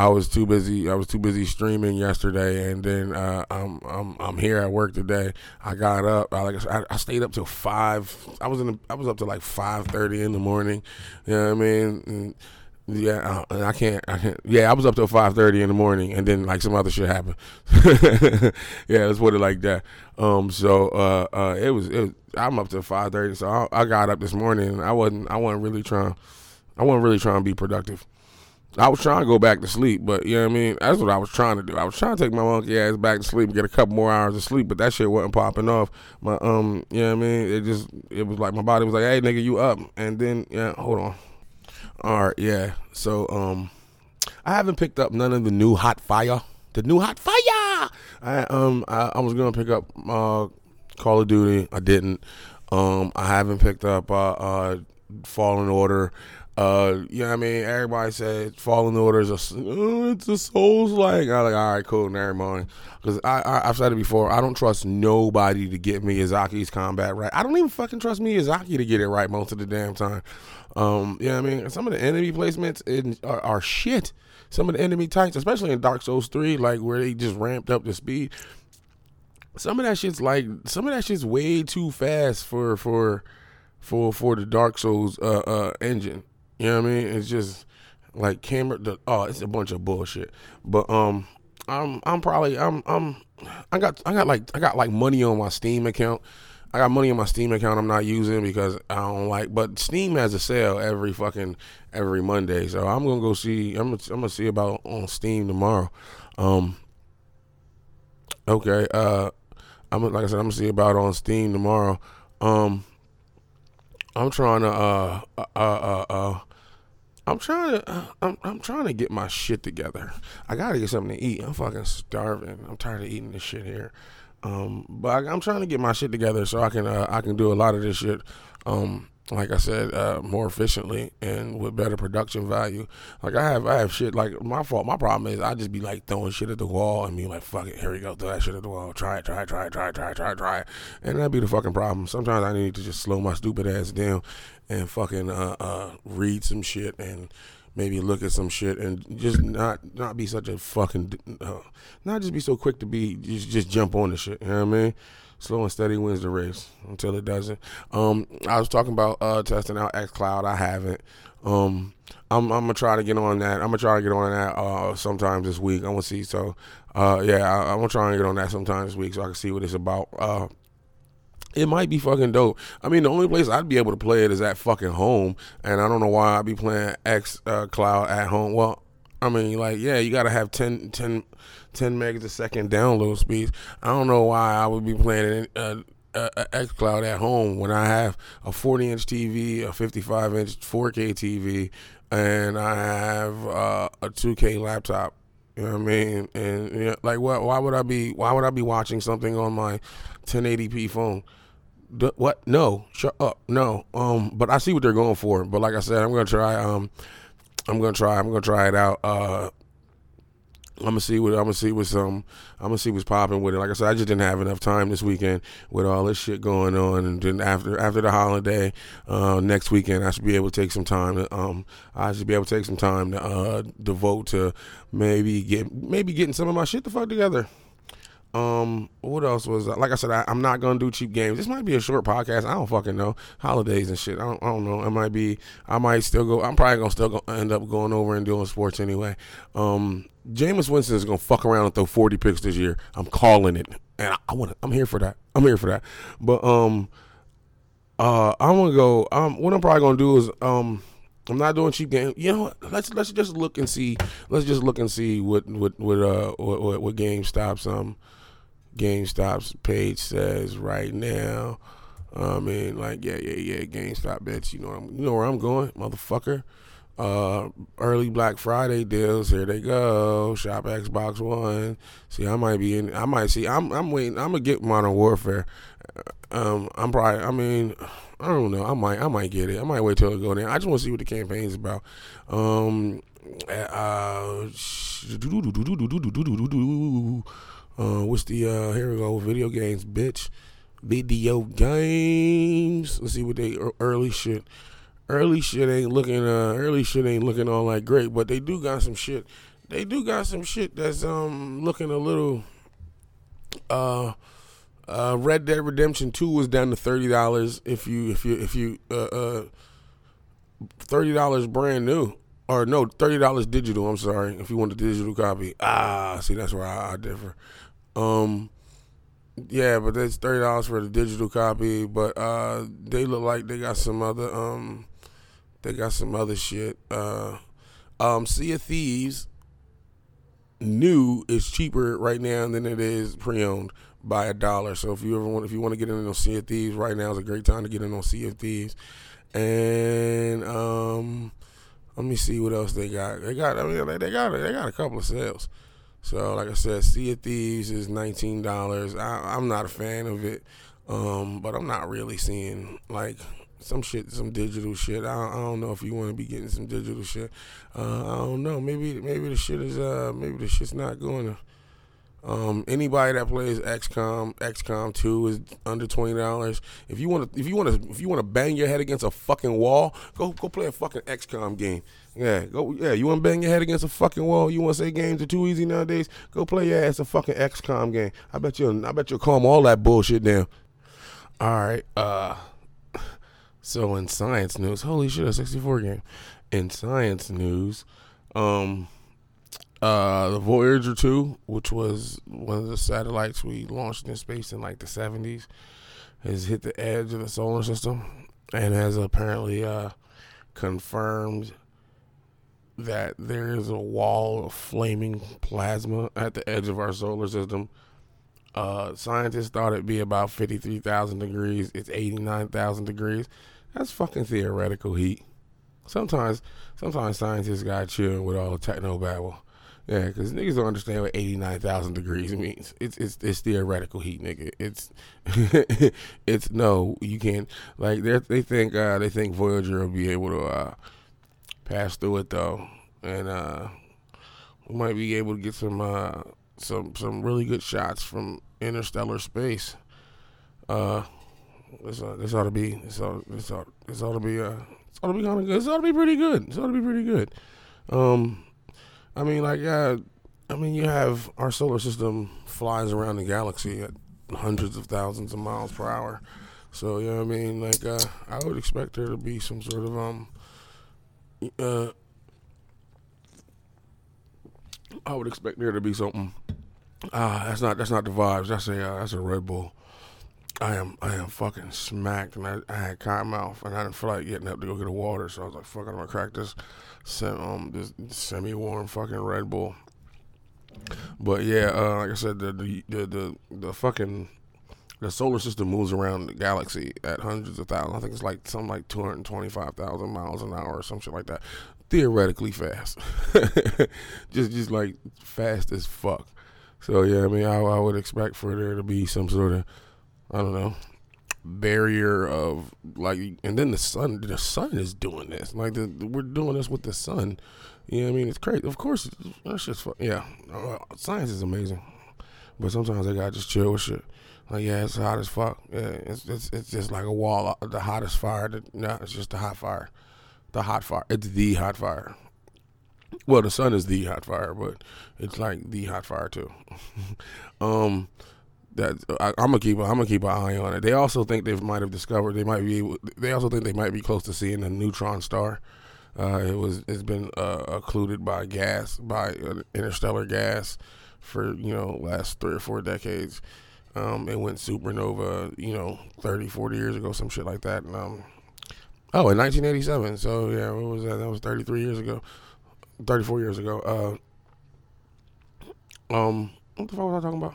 I was too busy. I was too busy streaming yesterday, and then uh, I'm I'm I'm here at work today. I got up. I like I, I stayed up till five. I was in. The, I was up to like five thirty in the morning. You know what I mean? And, yeah, uh, I can't. I can't. Yeah, I was up till five thirty in the morning, and then like some other shit happened. yeah, let's put it like that. Um, so uh, uh, it was. It was I'm up to five thirty, so I, I got up this morning. and I wasn't. I wasn't really trying. I wasn't really trying to be productive. I was trying to go back to sleep, but you know what I mean? That's what I was trying to do. I was trying to take my monkey ass back to sleep and get a couple more hours of sleep, but that shit wasn't popping off. My um, you know what I mean? It just it was like my body was like, "Hey, nigga, you up?" And then yeah, hold on. All right, yeah. So um, I haven't picked up none of the new hot fire. The new hot fire. I um I, I was gonna pick up uh Call of Duty. I didn't. Um, I haven't picked up uh, uh Fallen Order. Uh, you know what I mean? Everybody said Fallen Order is a, oh, it's a Souls like. I'm like, all right, cool, never mind. Because I, I, have said it before, I don't trust nobody to get Miyazaki's combat right. I don't even fucking trust Miyazaki to get it right most of the damn time. Um, you know what I mean? Some of the enemy placements in, are, are shit. Some of the enemy types, especially in Dark Souls 3, like where they just ramped up the speed. Some of that shit's like, some of that shit's way too fast for, for, for, for the Dark Souls uh, uh, engine. You know what I mean? It's just like camera. The, oh, it's a bunch of bullshit. But um, I'm I'm probably I'm I'm I got I got like I got like money on my Steam account. I got money on my Steam account I'm not using because I don't like. But Steam has a sale every fucking every Monday, so I'm gonna go see. I'm gonna, I'm gonna see about on Steam tomorrow. Um. Okay. Uh, I'm like I said, I'm gonna see about on Steam tomorrow. Um. I'm trying to uh uh uh uh I'm trying to I'm I'm trying to get my shit together. I gotta get something to eat. I'm fucking starving. I'm tired of eating this shit here. Um, but I, am trying to get my shit together so I can uh, I can do a lot of this shit. Um, like I said, uh, more efficiently and with better production value. Like I have, I have shit. Like my fault, my problem is I just be like throwing shit at the wall and be like, "Fuck it, here we go, throw that shit at the wall. Try it, try it, try it, try it, try it, try it, try it." And that'd be the fucking problem. Sometimes I need to just slow my stupid ass down and fucking uh, uh, read some shit and maybe look at some shit and just not not be such a fucking uh, not just be so quick to be just just jump on the shit. You know what I mean? slow and steady wins the race until it doesn't. Um, I was talking about uh, testing out X Cloud. I haven't. Um, I'm, I'm gonna try to get on that. I'm gonna try to get on that uh, sometime this week. I'm gonna see. So, uh, yeah, I, am gonna try and get on that sometime this week so I can see what it's about. Uh, it might be fucking dope. I mean, the only place I'd be able to play it is at fucking home, and I don't know why I'd be playing X uh, Cloud at home. Well, I mean, like, yeah, you gotta have 10, 10 10 megs a second download speeds. I don't know why I would be playing an uh, XCloud at home when I have a 40 inch TV, a 55 inch 4K TV, and I have uh, a 2K laptop. You know what I mean? And you know, like, what? Why would I be? Why would I be watching something on my 1080p phone? What? No, shut up. No. Um, but I see what they're going for. But like I said, I'm gonna try. Um, I'm gonna try. I'm gonna try it out. Uh, I'm gonna see what I'm gonna see what's um I'm gonna see what's popping with it. Like I said, I just didn't have enough time this weekend with all this shit going on, and then after after the holiday, uh, next weekend I should be able to take some time to um I should be able to take some time to uh devote to maybe get maybe getting some of my shit the fuck together. Um, what else was like I said? I, am not gonna do cheap games. This might be a short podcast. I don't fucking know holidays and shit. I don't, I don't know. It might be. I might still go. I'm probably gonna still go, end up going over and doing sports anyway. Um, Jameis Winston is gonna fuck around and throw 40 picks this year. I'm calling it, and I, I want. I'm here for that. I'm here for that. But um, uh, I'm gonna go. Um, what I'm probably gonna do is um. I'm not doing cheap games. You know what? Let's let's just look and see. Let's just look and see what what what uh what what, what GameStop's um GameStop's page says right now. I mean, like, yeah, yeah, yeah, GameStop bets. You know, I'm, you know where I'm going, motherfucker. Uh, early Black Friday deals. Here they go. Shop Xbox One. See, I might be in. I might see. I'm. I'm waiting. I'm gonna get Modern Warfare. Um, I'm probably. I mean, I don't know. I might. I might get it. I might wait till it go there. I just want to see what the campaign's about. Um, uh, uh, what's the uh? Here we go. Video games, bitch. Video games. Let's see what they early shit. Early shit ain't looking. Uh, early shit ain't looking all that great, but they do got some shit. They do got some shit that's um looking a little. Uh, uh, Red Dead Redemption Two was down to thirty dollars if you if you if you uh, uh thirty dollars brand new or no thirty dollars digital. I'm sorry if you want the digital copy. Ah, see that's where I, I differ. Um, yeah, but that's thirty dollars for the digital copy. But uh, they look like they got some other um, they got some other shit. Uh, um, Sea of Thieves new is cheaper right now than it is pre-owned by a dollar. So if you ever want, if you want to get in on Sea of Thieves right now is a great time to get in on Sea of Thieves. And um, let me see what else they got. They got, I mean, they got, they got a couple of sales. So, like I said, Sea of Thieves is nineteen dollars. I'm not a fan of it, um, but I'm not really seeing like some shit, some digital shit. I, I don't know if you want to be getting some digital shit. Uh, I don't know. Maybe maybe the shit is uh maybe the shit's not going to. Um, anybody that plays XCOM, XCOM two is under twenty dollars. If you want to, if you want to, if you want to bang your head against a fucking wall, go go play a fucking XCOM game. Yeah, go. Yeah, you want to bang your head against a fucking wall? You want to say games are too easy nowadays? Go play your ass a fucking XCOM game. I bet you. I bet you'll calm all that bullshit down. All right. Uh. So in science news, holy shit, a 64 game. In science news, um, uh, the Voyager 2, which was one of the satellites we launched in space in like the 70s, has hit the edge of the solar system and has apparently uh, confirmed that there is a wall of flaming plasma at the edge of our solar system. Uh, scientists thought it'd be about 53,000 degrees. It's 89,000 degrees. That's fucking theoretical heat. Sometimes, sometimes scientists got chill with all the techno babble. Yeah, because niggas don't understand what eighty nine thousand degrees means. It's it's it's theoretical heat, nigga. It's it's no, you can't like they they think uh, they think Voyager will be able to uh, pass through it though, and uh, we might be able to get some uh, some some really good shots from interstellar space. Uh, this uh, this ought to be this ought this ought this ought to be uh this ought to be kind of good. This ought to be pretty good. This ought to be pretty good. Um, I mean, like yeah, I mean you have our solar system flies around the galaxy at hundreds of thousands of miles per hour. So you know what I mean. Like uh, I would expect there to be some sort of um uh I would expect there to be something. Ah, that's not that's not the vibes. That's a uh, that's a Red Bull. I am I am fucking smacked, and I, I had cotton mouth, and I didn't feel like getting up to go get a water, so I was like, "Fuck, I'm gonna crack this, um, this semi warm fucking Red Bull." But yeah, uh, like I said, the, the the the the fucking the solar system moves around the galaxy at hundreds of thousands. I think it's like something like two hundred twenty five thousand miles an hour or some shit like that. Theoretically fast, just just like fast as fuck. So yeah, I mean, I, I would expect for there to be some sort of I don't know barrier of like, and then the sun, the sun is doing this. Like the, we're doing this with the sun. You know what I mean? It's crazy. Of course, that's just yeah. Uh, science is amazing, but sometimes I gotta just chill with shit. Like yeah, it's hot as fuck. Yeah, it's it's, it's just like a wall. Uh, the hottest fire. no, it's just the hot fire. The hot fire. It's the hot fire. Well, the sun is the hot fire, but it's like the hot fire too. um, that I, am gonna keep I'm gonna keep an eye on it. They also think they might have discovered they might be able, they also think they might be close to seeing a neutron star. Uh, it was it's been uh, occluded by gas by uh, interstellar gas for you know last three or four decades. Um, it went supernova, you know, 30, 40 years ago, some shit like that. And, um, oh, in 1987. So yeah, what was that? That was 33 years ago, 34 years ago. Uh, um, what the fuck was I talking about?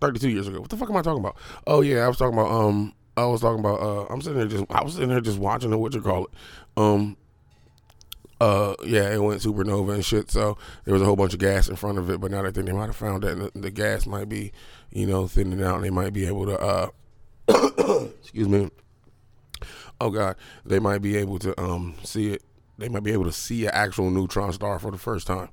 32 years ago. What the fuck am I talking about? Oh yeah, I was talking about um I was talking about uh I'm sitting there just I was sitting there just watching it, what you call it. Um uh yeah, it went supernova and shit, so there was a whole bunch of gas in front of it, but now I think they might have found that the, the gas might be, you know, thinning out and they might be able to uh excuse me. Oh god, they might be able to um see it they might be able to see an actual neutron star for the first time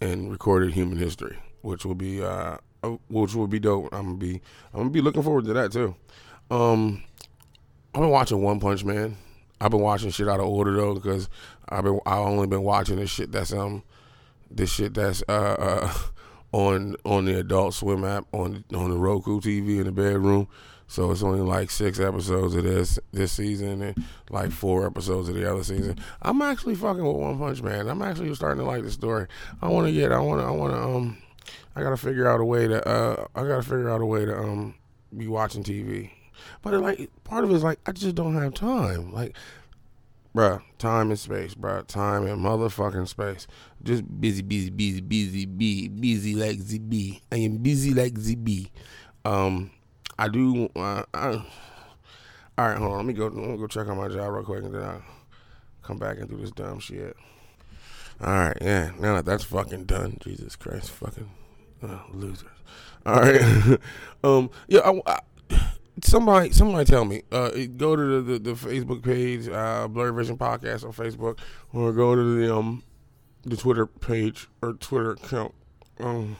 in recorded human history, which will be uh uh, which will be dope. I'm gonna be I'm gonna be looking forward to that too. Um, I've been watching One Punch Man. I've been watching shit out of order though because I've been I only been watching this shit that's um this shit that's uh, uh on on the Adult Swim app on on the Roku TV in the bedroom. So it's only like six episodes of this this season and like four episodes of the other season. I'm actually fucking with One Punch Man. I'm actually starting to like the story. I want to get. I want to. I want to. Um. I gotta figure out a way to uh I gotta figure out a way to um be watching TV. But it, like part of it is like I just don't have time. Like bruh, time and space, bruh. Time and motherfucking space. Just busy, busy, busy, busy, be busy like ZB. I am busy like ZB. Um I do uh, I, all right, hold on. Let me go. Let me go check on my job real quick, and then I'll come back and do this dumb shit. All right, yeah. Now that that's fucking done, Jesus Christ, fucking uh, losers. All right. um. Yeah. I, I, somebody, somebody, tell me. Uh, go to the, the, the Facebook page, uh, Blurred Vision Podcast on Facebook, or go to the um the Twitter page or Twitter account. Um.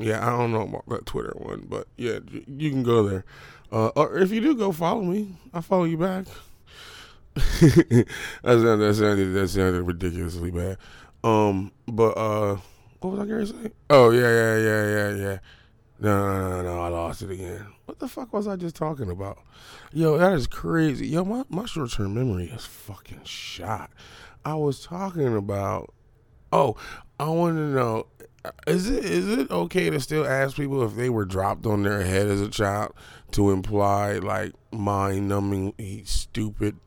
Yeah, I don't know about that Twitter one, but yeah, you can go there. Uh, or if you do, go follow me. i'll follow you back. that sounded that sounded that sounded ridiculously bad. Um, but uh, what was I going to say? Oh yeah, yeah, yeah, yeah, yeah. No, no, no, no, I lost it again. What the fuck was I just talking about? Yo, that is crazy. Yo, my, my short term memory is fucking shot. I was talking about. Oh, I want to know. Is it is it okay to still ask people if they were dropped on their head as a child to imply like mind numbing stupid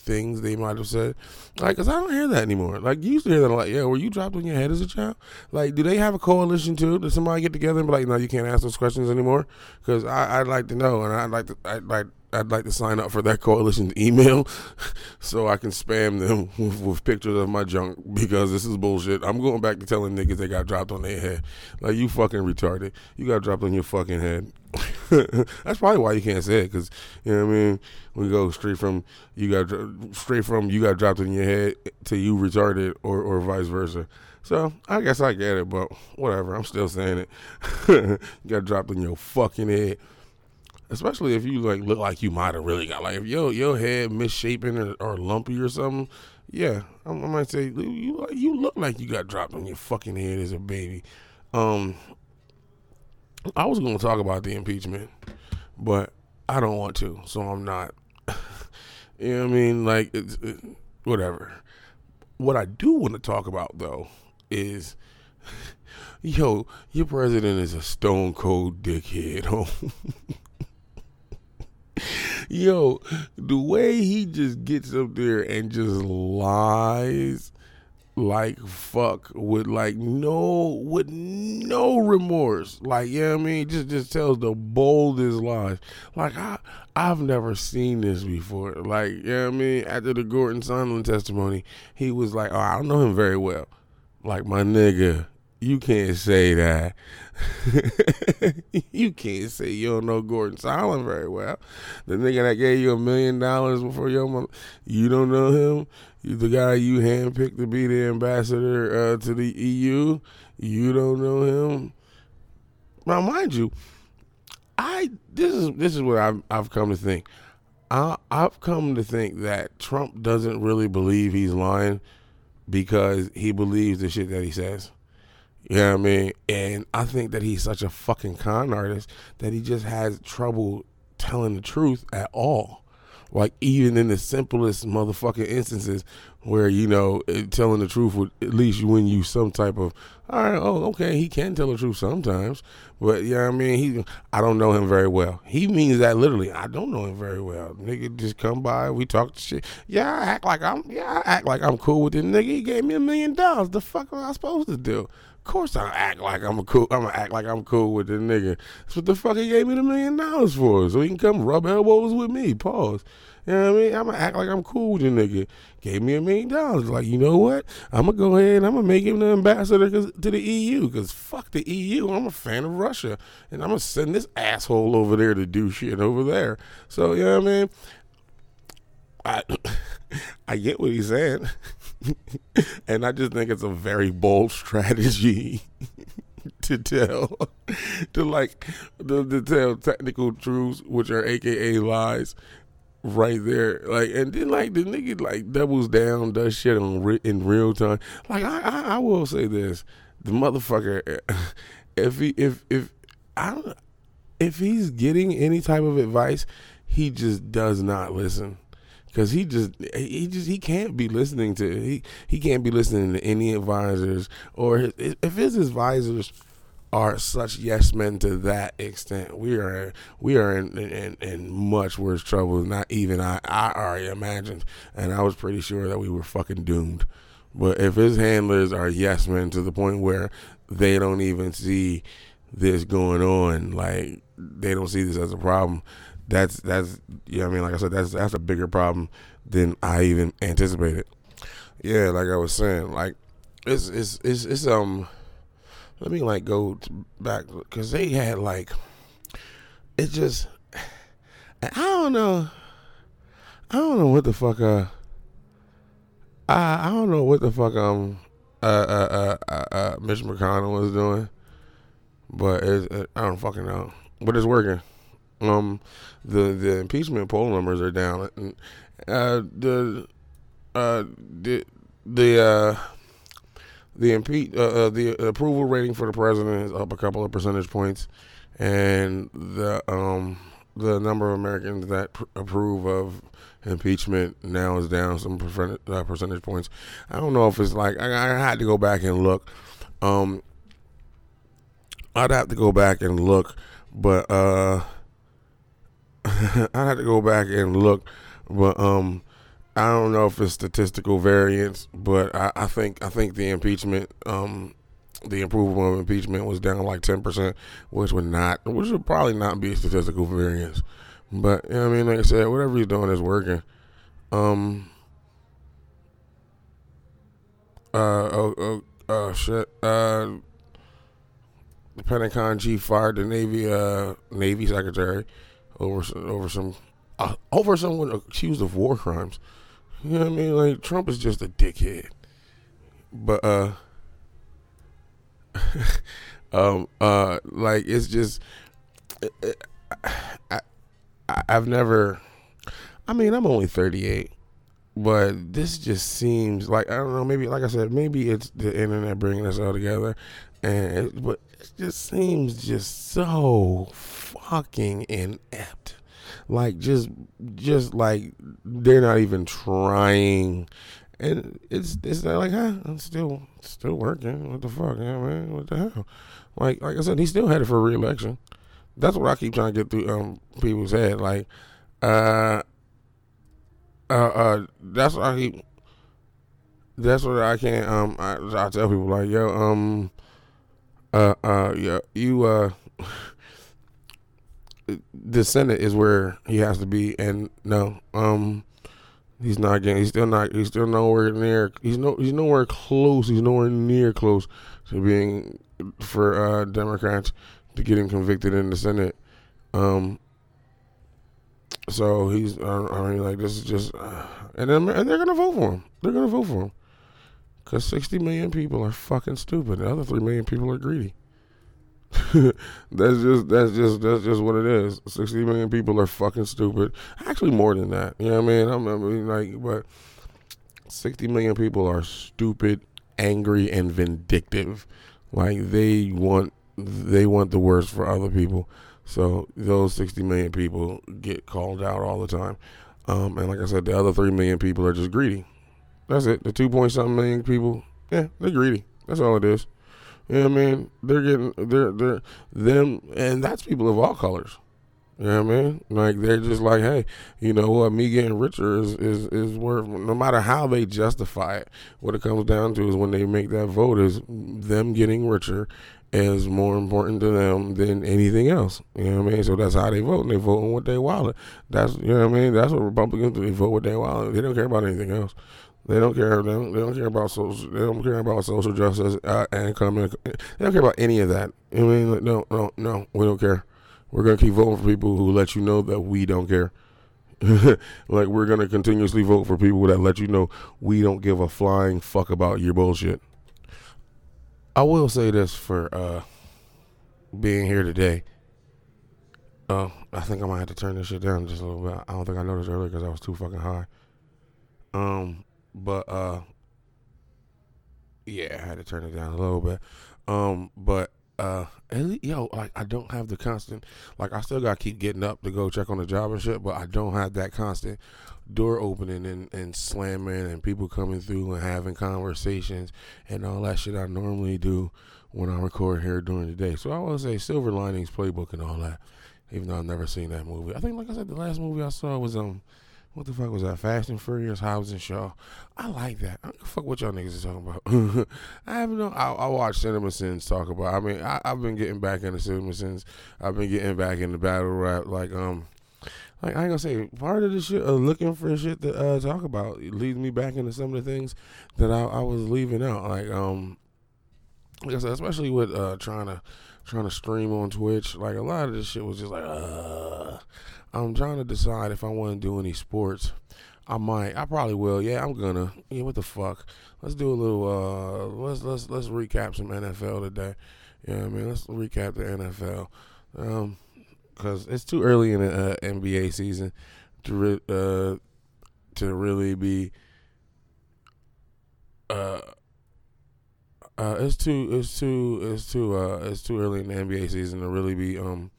things they might have said. Like, cause I don't hear that anymore. Like, you used to hear that like, yeah, were you dropped on your head as a child? Like, do they have a coalition too? Does somebody get together and be like, no, you can't ask those questions anymore? Cause I, would like to know, and I'd like to, I'd like, I'd like to sign up for that coalition's email so I can spam them with, with, pictures of my junk because this is bullshit. I'm going back to telling niggas they got dropped on their head. Like, you fucking retarded. You got dropped on your fucking head. That's probably why you can't say it because, you know what I mean? We go straight from you got straight from you got dropped on your head to you retarded or, or vice versa. So I guess I get it, but whatever. I'm still saying it. you got dropped on your fucking head especially if you like look like you might have really got like if your your head misshapen or, or lumpy or something. Yeah, I, I might say you you look like you got dropped on your fucking head as a baby. Um, I was going to talk about the impeachment, but I don't want to, so I'm not. you know what I mean? Like it's it, whatever. What I do want to talk about though is. Yo, your president is a stone cold dickhead. Yo, the way he just gets up there and just lies like fuck with like no with no remorse. Like, yeah, you know I mean, just just tells the boldest lies. Like I I've never seen this before. Like, yeah, you know I mean, after the Gordon Sondland testimony, he was like, Oh, I don't know him very well. Like my nigga, you can't say that. you can't say you don't know Gordon Sondland very well. The nigga that gave you a million dollars before your mother, you don't know him. You, the guy you handpicked to be the ambassador uh, to the EU, you don't know him. Now, mind you, I this is this is what I've I've come to think. I, I've come to think that Trump doesn't really believe he's lying because he believes the shit that he says. You know what I mean? And I think that he's such a fucking con artist that he just has trouble telling the truth at all. Like even in the simplest motherfucking instances where you know eh, telling the truth would at least win you some type of all right. Oh, okay, he can tell the truth sometimes, but yeah, you know I mean, he I don't know him very well. He means that literally. I don't know him very well. Nigga, just come by, we talk shit. Yeah, I act like I'm yeah, I act like I'm cool with this nigga. He gave me a million dollars. The fuck am I supposed to do? Course I act like I'm a cool. I'm gonna act like I'm cool with the nigga. That's what the fuck he gave me the million dollars for, so he can come rub elbows with me. Pause. You know what I mean? I'm gonna act like I'm cool with the nigga. Gave me a million dollars. Like you know what? I'm gonna go ahead. and I'm gonna make him the ambassador to the EU. Cause fuck the EU. I'm a fan of Russia, and I'm gonna send this asshole over there to do shit over there. So you know what I mean? I I get what he's saying. and I just think it's a very bold strategy to tell, to like, to, to tell technical truths, which are AKA lies, right there. Like, and then like the nigga like doubles down, does shit on re- in real time. Like, I, I, I will say this: the motherfucker, if he, if if I don't, if he's getting any type of advice, he just does not listen because he just he just he can't be listening to he he can't be listening to any advisors or his, if his advisors are such yes men to that extent we are we are in, in, in much worse trouble than not even I, I already imagined. And I was pretty sure that we were fucking doomed. But if his handlers are yes men to the point where they don't even see this going on like they don't see this as a problem that's that's yeah. I mean, like I said, that's that's a bigger problem than I even anticipated. Yeah, like I was saying, like it's it's it's, it's um. Let me like go back because they had like it just I don't know I don't know what the fuck uh I I don't know what the fuck um uh uh uh, uh, uh Mitch McConnell was doing, but it, I don't fucking know, but it's working. Um, the the impeachment poll numbers are down. And, uh, the uh, the the uh, the impe- uh, uh, the approval rating for the president is up a couple of percentage points, and the um the number of Americans that pr- approve of impeachment now is down some percentage, uh, percentage points. I don't know if it's like I, I had to go back and look. Um, I'd have to go back and look, but uh I had to go back and look, but um, I don't know if it's statistical variance, but I, I think I think the impeachment um the approval of impeachment was down like ten percent, which would not, which would probably not be a statistical variance. But you know I mean, like I said, whatever he's doing is working. Um. Uh oh oh oh shit. Uh. The Pentagon chief fired the Navy uh Navy secretary over over some uh, over someone accused of war crimes. You know what I mean? Like Trump is just a dickhead. But uh um uh like it's just I, I I've never I mean, I'm only 38, but this just seems like I don't know, maybe like I said, maybe it's the internet bringing us all together and it, but it just seems just so fucking inept. Like just just like they're not even trying. And it's it's like huh i'm still still working. What the fuck yeah man? What the hell? Like like i said he's still headed for re-election. That's what i keep trying to get through um people's head. Like uh uh uh that's what i keep that's what i can't um I, I tell people like yo um uh uh yeah you uh the Senate is where he has to be, and no, um, he's not getting. He's still not. He's still nowhere near. He's no. He's nowhere close. He's nowhere near close to being for uh, Democrats to getting convicted in the Senate. Um. So he's. I mean, like this is just, uh, and then and they're gonna vote for him. They're gonna vote for him because sixty million people are fucking stupid. The other three million people are greedy. that's just that's just that's just what it is. Sixty million people are fucking stupid. Actually, more than that. You know what I mean? I'm, I mean, like, but sixty million people are stupid, angry, and vindictive. Like they want they want the worst for other people. So those sixty million people get called out all the time. Um, and like I said, the other three million people are just greedy. That's it. The two point something million people, yeah, they're greedy. That's all it is. You know what I mean? They're getting they're they're them and that's people of all colors. You know what I mean? Like they're just like, hey, you know what? Me getting richer is is is worth. No matter how they justify it, what it comes down to is when they make that vote is them getting richer is more important to them than anything else. You know what I mean? So that's how they vote. And they vote on what they wallet. That's you know what I mean. That's what Republicans do. They vote with their wallet. They don't care about anything else. They don't care. They don't, they don't care about social. They don't care about social justice, uh, income. They don't care about any of that. I mean, no, no, no. We don't care. We're gonna keep voting for people who let you know that we don't care. like we're gonna continuously vote for people that let you know we don't give a flying fuck about your bullshit. I will say this for uh, being here today. Uh, I think I might have to turn this shit down just a little bit. I don't think I noticed earlier because I was too fucking high. Um, but uh yeah, I had to turn it down a little bit. Um, but uh, yo, like I don't have the constant. Like I still gotta keep getting up to go check on the job and shit, but I don't have that constant door opening and, and slamming and people coming through and having conversations and all that shit I normally do when I record here during the day. So I will say Silver Linings Playbook and all that. Even though I've never seen that movie, I think like I said, the last movie I saw was um what the fuck was that? Fast and Furious, Hobbs and Shaw. I like that. I don't fuck what y'all niggas is talking about. I have no. I, I watch Cinema Sins talk about. I mean, I, have been getting back into Cinema Sins. I've been getting back into battle rap. Like um, like I ain't gonna say part of the shit of looking for shit to uh, talk about leads me back into some of the things that I, I was leaving out. Like um, like I said, especially with uh trying to trying to stream on Twitch. Like a lot of this shit was just like uh I'm trying to decide if I want to do any sports. I might. I probably will. Yeah, I'm gonna. Yeah, what the fuck? Let's do a little. uh Let's let's let's recap some NFL today. Yeah, I mean, let's recap the NFL. Um, because it's too early in the uh, NBA season to re- uh to really be. Uh, uh, it's too, it's too, it's too, uh, it's too early in the NBA season to really be um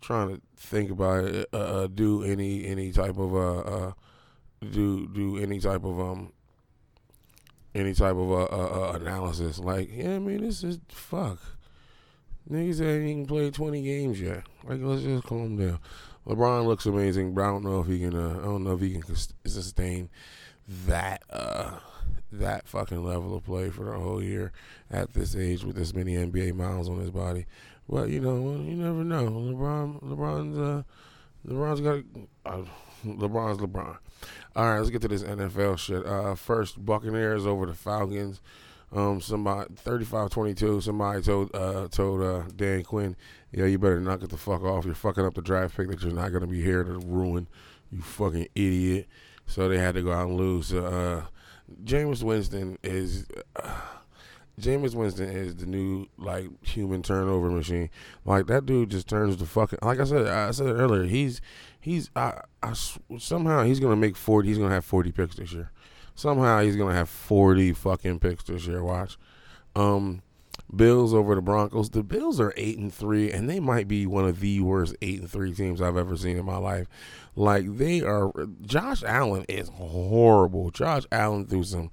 trying to think about it, uh, uh, do any any type of uh, uh, do do any type of um any type of uh, uh, uh, analysis. Like, yeah, I mean, this is fuck. Niggas ain't even played twenty games yet. Like, let's just calm down. LeBron looks amazing, but I don't know if he can. Uh, I don't know if he can sustain that uh that fucking level of play for the whole year at this age with this many NBA miles on his body. But you know, you never know. LeBron, LeBron's uh, LeBron's got uh, LeBron's LeBron. All right, let's get to this NFL shit. Uh, first, Buccaneers over the Falcons. Um, somebody 35-22. Somebody told uh, told uh, Dan Quinn, "Yeah, you better knock it the fuck off. You're fucking up the draft pick that you're not gonna be here to ruin. You fucking idiot." So they had to go out and lose. Uh, Jameis Winston is. Uh, Jameis Winston is the new like human turnover machine. Like that dude just turns the fucking. Like I said, I said earlier. He's he's I, I somehow he's gonna make forty. He's gonna have forty picks this year. Somehow he's gonna have forty fucking picks this year. Watch. Um, Bills over the Broncos. The Bills are eight and three, and they might be one of the worst eight and three teams I've ever seen in my life. Like they are. Josh Allen is horrible. Josh Allen threw some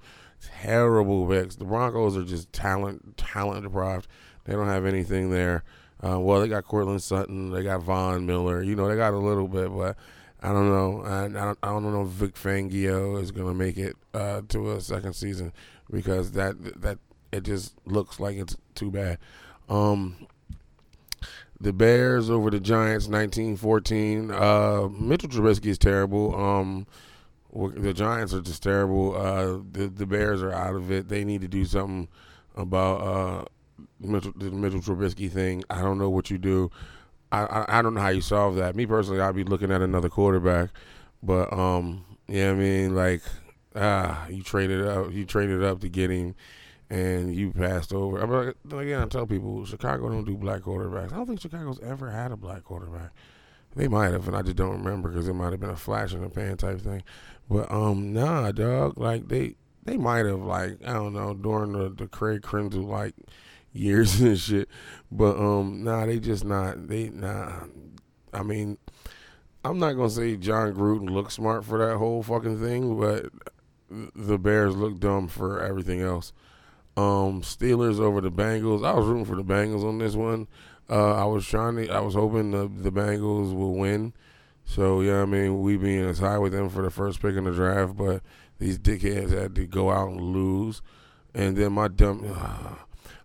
terrible picks. The Broncos are just talent talent deprived. They don't have anything there. Uh, well, they got Courtland Sutton, they got Von Miller. You know, they got a little bit, but I don't know. I, I, don't, I don't know if Vic Fangio is going to make it uh, to a second season because that that it just looks like it's too bad. Um, the Bears over the Giants, nineteen fourteen. Uh, Mitchell Trubisky is terrible. Um, the Giants are just terrible. Uh, the the Bears are out of it. They need to do something about uh, Mitchell, the Mitchell Trubisky thing. I don't know what you do. I, I, I don't know how you solve that. Me personally, I'd be looking at another quarterback. But um, yeah, I mean, like ah, you traded up, you traded up to get him, and you passed over. I mean, again, I tell people Chicago don't do black quarterbacks. I don't think Chicago's ever had a black quarterback. They might have, and I just don't remember because it might have been a flash in the pan type thing. But um, nah, dog. Like they they might have like I don't know during the the Craig Krenzel like years and shit. But um, nah, they just not they nah. I mean, I'm not gonna say Jon Gruden looked smart for that whole fucking thing, but the Bears look dumb for everything else. Um, Steelers over the Bengals. I was rooting for the Bengals on this one. Uh, I was trying to. I was hoping the the Bengals will win. So yeah, I mean, we being as high with them for the first pick in the draft, but these dickheads had to go out and lose. And then my dumb,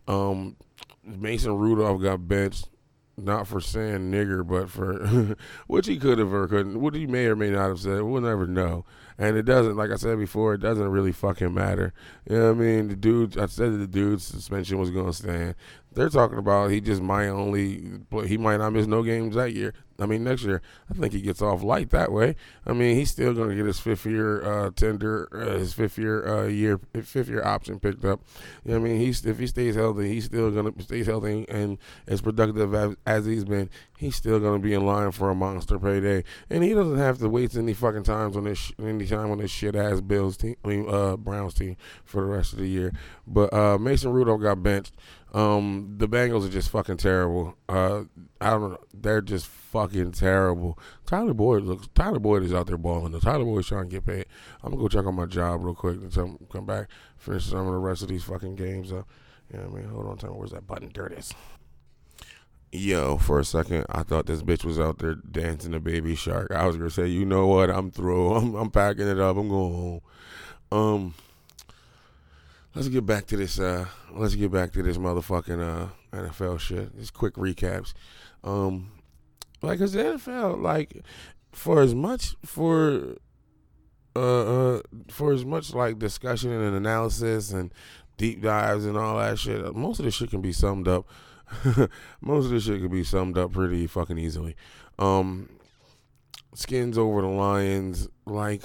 uh, um, Mason Rudolph got benched, not for saying nigger, but for which he could have or couldn't, what he may or may not have said. We'll never know. And it doesn't, like I said before, it doesn't really fucking matter. You know what I mean? The dude, I said the dude's suspension was to stand. They're talking about he just might only, he might not miss no games that year. I mean, next year, I think he gets off light that way. I mean, he's still going to get his fifth year uh, tender, uh, his fifth year uh, year fifth year option picked up. You know I mean, he's if he stays healthy, he's still going to stay healthy and as productive as, as he's been. He's still going to be in line for a monster payday, and he doesn't have to waste any fucking times on this any time on this shit ass Bills team, I mean uh, Browns team for the rest of the year. But uh, Mason Rudolph got benched. Um, the Bengals are just fucking terrible. Uh, I don't know. They're just fucking terrible. Tyler Boyd looks. Tyler Boyd is out there balling. The Tyler Boyd's trying to get paid. I'm gonna go check on my job real quick and come, come back, finish some of the rest of these fucking games up. Yeah, I mean, hold on, tell me where's that button? There. Yo, for a second, I thought this bitch was out there dancing a baby shark. I was gonna say, you know what? I'm through. I'm, I'm packing it up. I'm going home. Um let's get back to this. Uh, let's get back to this motherfucking uh, NFL shit. Just quick recaps. Um, like, cause the NFL, like, for as much for uh, uh for as much like discussion and analysis and deep dives and all that shit, most of this shit can be summed up. most of this shit can be summed up pretty fucking easily. Um, skins over the Lions, like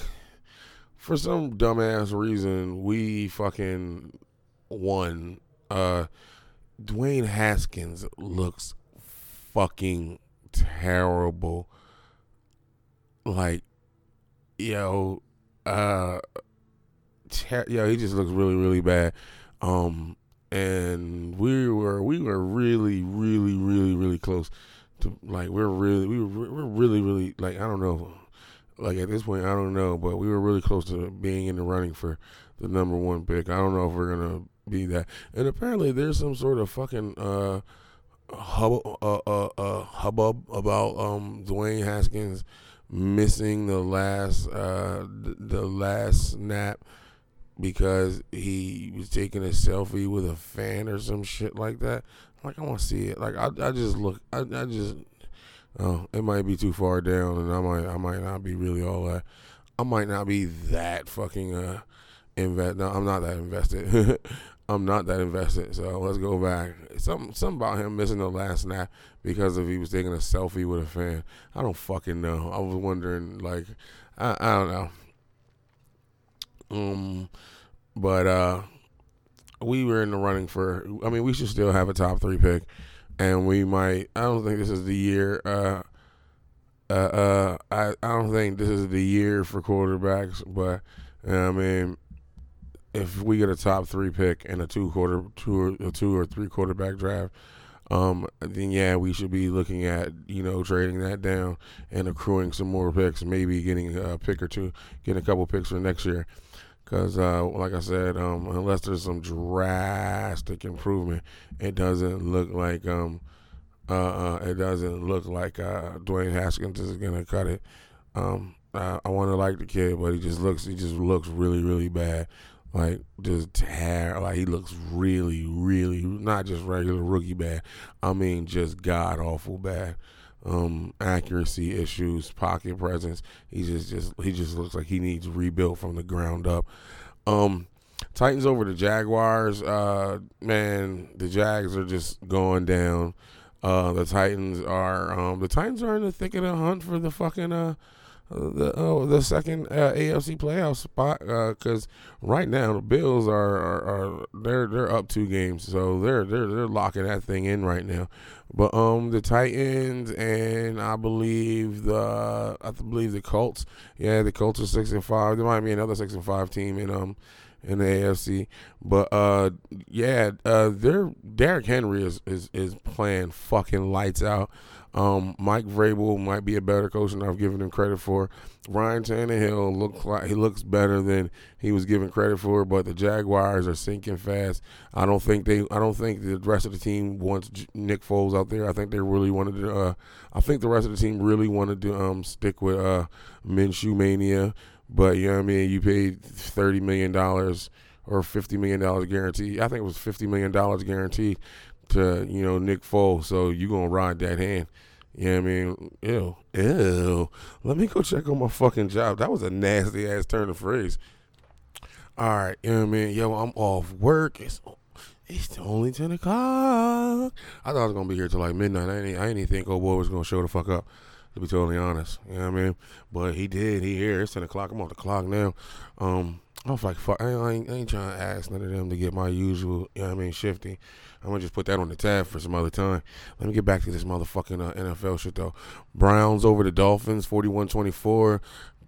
for some dumbass reason, we fucking won. Uh, Dwayne Haskins looks fucking terrible. Like, yo, uh, ter- yo, he just looks really, really bad. Um, and we were, we were really, really, really, really close to like we're really, we were, we're really, really like I don't know like at this point, I don't know, but we were really close to being in the running for the number one pick. I don't know if we're gonna be that. And apparently, there's some sort of fucking uh, hub, uh, uh, uh, hubbub about um, Dwayne Haskins missing the last uh, the last snap because he was taking a selfie with a fan or some shit like that. Like I want to see it. Like I, I just look. I, I just Oh, it might be too far down, and I might I might not be really all that. I might not be that fucking uh invest. No, I'm not that invested. I'm not that invested. So let's go back. Something something about him missing the last snap because of he was taking a selfie with a fan. I don't fucking know. I was wondering like I I don't know. Um, but uh, we were in the running for. I mean, we should still have a top three pick, and we might. I don't think this is the year. Uh, uh, uh, I I don't think this is the year for quarterbacks, but I mean, if we get a top three pick and a two quarter, two or two or three quarterback draft, um, then yeah, we should be looking at you know trading that down and accruing some more picks, maybe getting a pick or two, getting a couple picks for next year. Because, uh, like I said, um, unless there's some drastic improvement, it doesn't look like um, uh, uh, it doesn't look like uh, Dwayne Haskins is gonna cut it. Um, I, I want to like the kid, but he just looks he just looks really really bad. Like just hair, like he looks really really not just regular rookie bad. I mean just god awful bad um, accuracy issues, pocket presence. He just, just he just looks like he needs rebuilt from the ground up. Um, Titans over the Jaguars. Uh, man, the Jags are just going down. Uh, the Titans are um, the Titans are in the thick of the hunt for the fucking uh, the oh, the second uh, AFC playoff spot because uh, right now the Bills are, are, are they're they're up two games, so they're they're they're locking that thing in right now. But um, the Titans and I believe the I believe the Colts, yeah, the Colts are six and five. There might be another six and five team in um in the AFC. But uh, yeah, uh, their Derrick Henry is, is is playing fucking lights out. Um, Mike Vrabel might be a better coach than I've given him credit for. Ryan Tannehill looks like he looks better than he was given credit for, but the Jaguars are sinking fast. I don't think they. I don't think the rest of the team wants Nick Foles out there. I think they really wanted to. Uh, I think the rest of the team really wanted to um, stick with uh, Minshew mania. But you know what I mean. You paid thirty million dollars or fifty million dollars guarantee. I think it was fifty million dollars guarantee to you know Nick Foles. So you gonna ride that hand. You know what I mean? Ew. Ew. Let me go check on my fucking job. That was a nasty ass turn of phrase. All right, you know what I mean? Yo, I'm off work. It's it's only 10 o'clock. I thought I was going to be here till like midnight. I didn't, I didn't think old boy was going to show the fuck up, to be totally honest. You know what I mean? But he did. He here. It's 10 o'clock. I'm on the clock now. Um, I was like, fuck, I ain't, I ain't trying to ask none of them to get my usual, you know what I mean, shifty. I'm going to just put that on the tab for some other time. Let me get back to this motherfucking uh, NFL shit, though. Browns over the Dolphins, 41 24.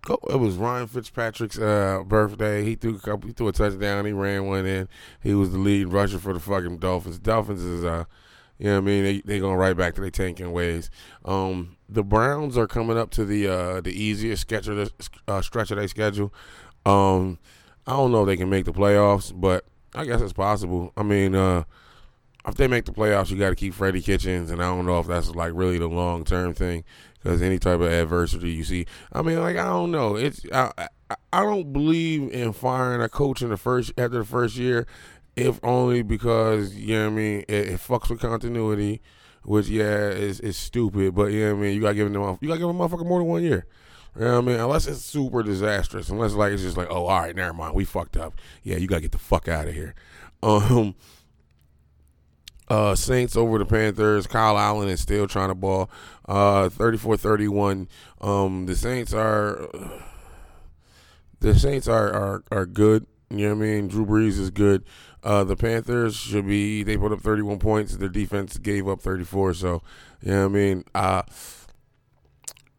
It was Ryan Fitzpatrick's uh, birthday. He threw a couple, he threw a touchdown. He ran one in. He was the lead rusher for the fucking Dolphins. Dolphins is uh, you know what I mean? They they going right back to their tanking ways. Um, the Browns are coming up to the uh, the easiest sketch of the, uh, stretch of their schedule. Um, I don't know if they can make the playoffs, but I guess it's possible. I mean, uh, if they make the playoffs, you got to keep Freddie Kitchens, and I don't know if that's like really the long term thing because any type of adversity you see, I mean, like I don't know. It's I, I, I don't believe in firing a coach in the first after the first year, if only because you know what I mean it, it fucks with continuity, which yeah is is stupid, but you know what I mean you got to give them you got to give them motherfucker more than one year. You know what I mean? Unless it's super disastrous. Unless like it's just like, oh, all right, never mind, we fucked up. Yeah, you gotta get the fuck out of here. Um uh Saints over the Panthers. Kyle Allen is still trying to ball. Uh 34-31. Um the Saints are the Saints are, are are good. You know what I mean? Drew Brees is good. Uh, the Panthers should be. They put up 31 points. Their defense gave up 34. So, you know I mean? Uh,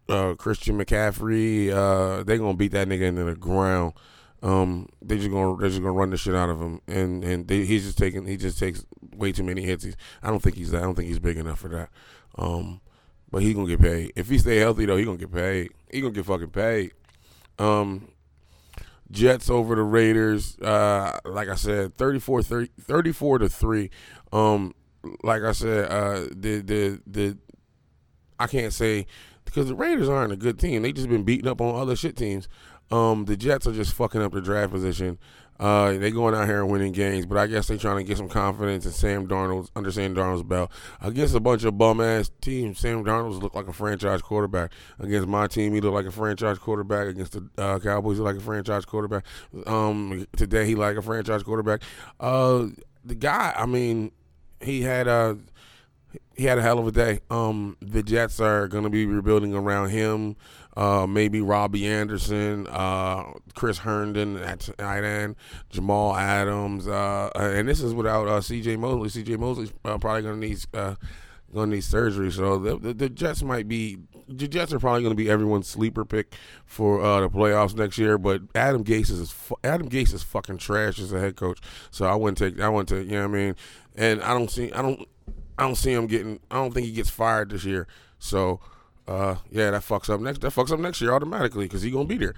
uh, Christian McCaffrey, uh, they gonna beat that nigga into the ground. Um, they just gonna they just gonna run the shit out of him, and and they, he's just taking he just takes way too many hits. He's, I don't think he's I don't think he's big enough for that. Um, but he gonna get paid if he stay healthy though. He gonna get paid. He gonna get fucking paid. Um, Jets over the Raiders. Uh, like I said, 34, 30, 34 to three. Um, like I said, uh, the the the I can't say because the Raiders aren't a good team. They just been beating up on other shit teams. Um, the Jets are just fucking up the draft position. Uh, they going out here and winning games, but I guess they trying to get some confidence in Sam Darnold, under Sam Darnold's belt. Against a bunch of bum ass teams, Sam Darnold's looked like a franchise quarterback. Against my team, he looked like a franchise quarterback. Against the uh, Cowboys, he like a franchise quarterback. Um, today he like a franchise quarterback. Uh, the guy, I mean, he had a he had a hell of a day. Um, the Jets are going to be rebuilding around him uh, maybe Robbie Anderson, uh, Chris Herndon at tight end, Jamal Adams, uh, and this is without uh, C.J. Mosley. C.J. Mosley's uh, probably going to need uh, going to need surgery, so the, the, the, Jets might be the Jets are probably going to be everyone's sleeper pick for the playoffs next year. But Adam Gase is Adam Gase is fucking trash as a head coach, so I wouldn't take I wouldn't take you know what I mean, and I don't see I don't I don't see him getting I don't think he gets fired this year, so uh, yeah, that fucks up next. That fucks up next year automatically because he gonna be there.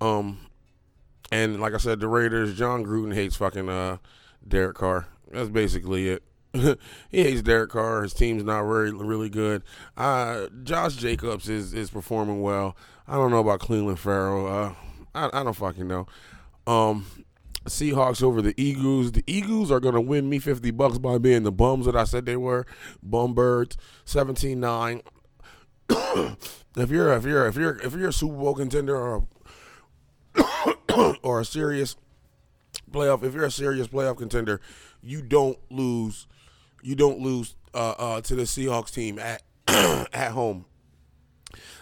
Um, and like I said, the Raiders. Jon Gruden hates fucking uh, Derek Carr. That's basically it. he hates Derek Carr. His team's not very really good. Uh, Josh Jacobs is is performing well. I don't know about Cleveland Farrell. Uh, I, I don't fucking know. Um, Seahawks over the Eagles. The Eagles are going to win me 50 bucks by being the bums that I said they were. Bum birds, 17 9. if you're if you're if you're if you're a Super Bowl contender or a, or a serious playoff, if you're a serious playoff contender, you don't lose. You don't lose uh, uh, to the Seahawks team at at home.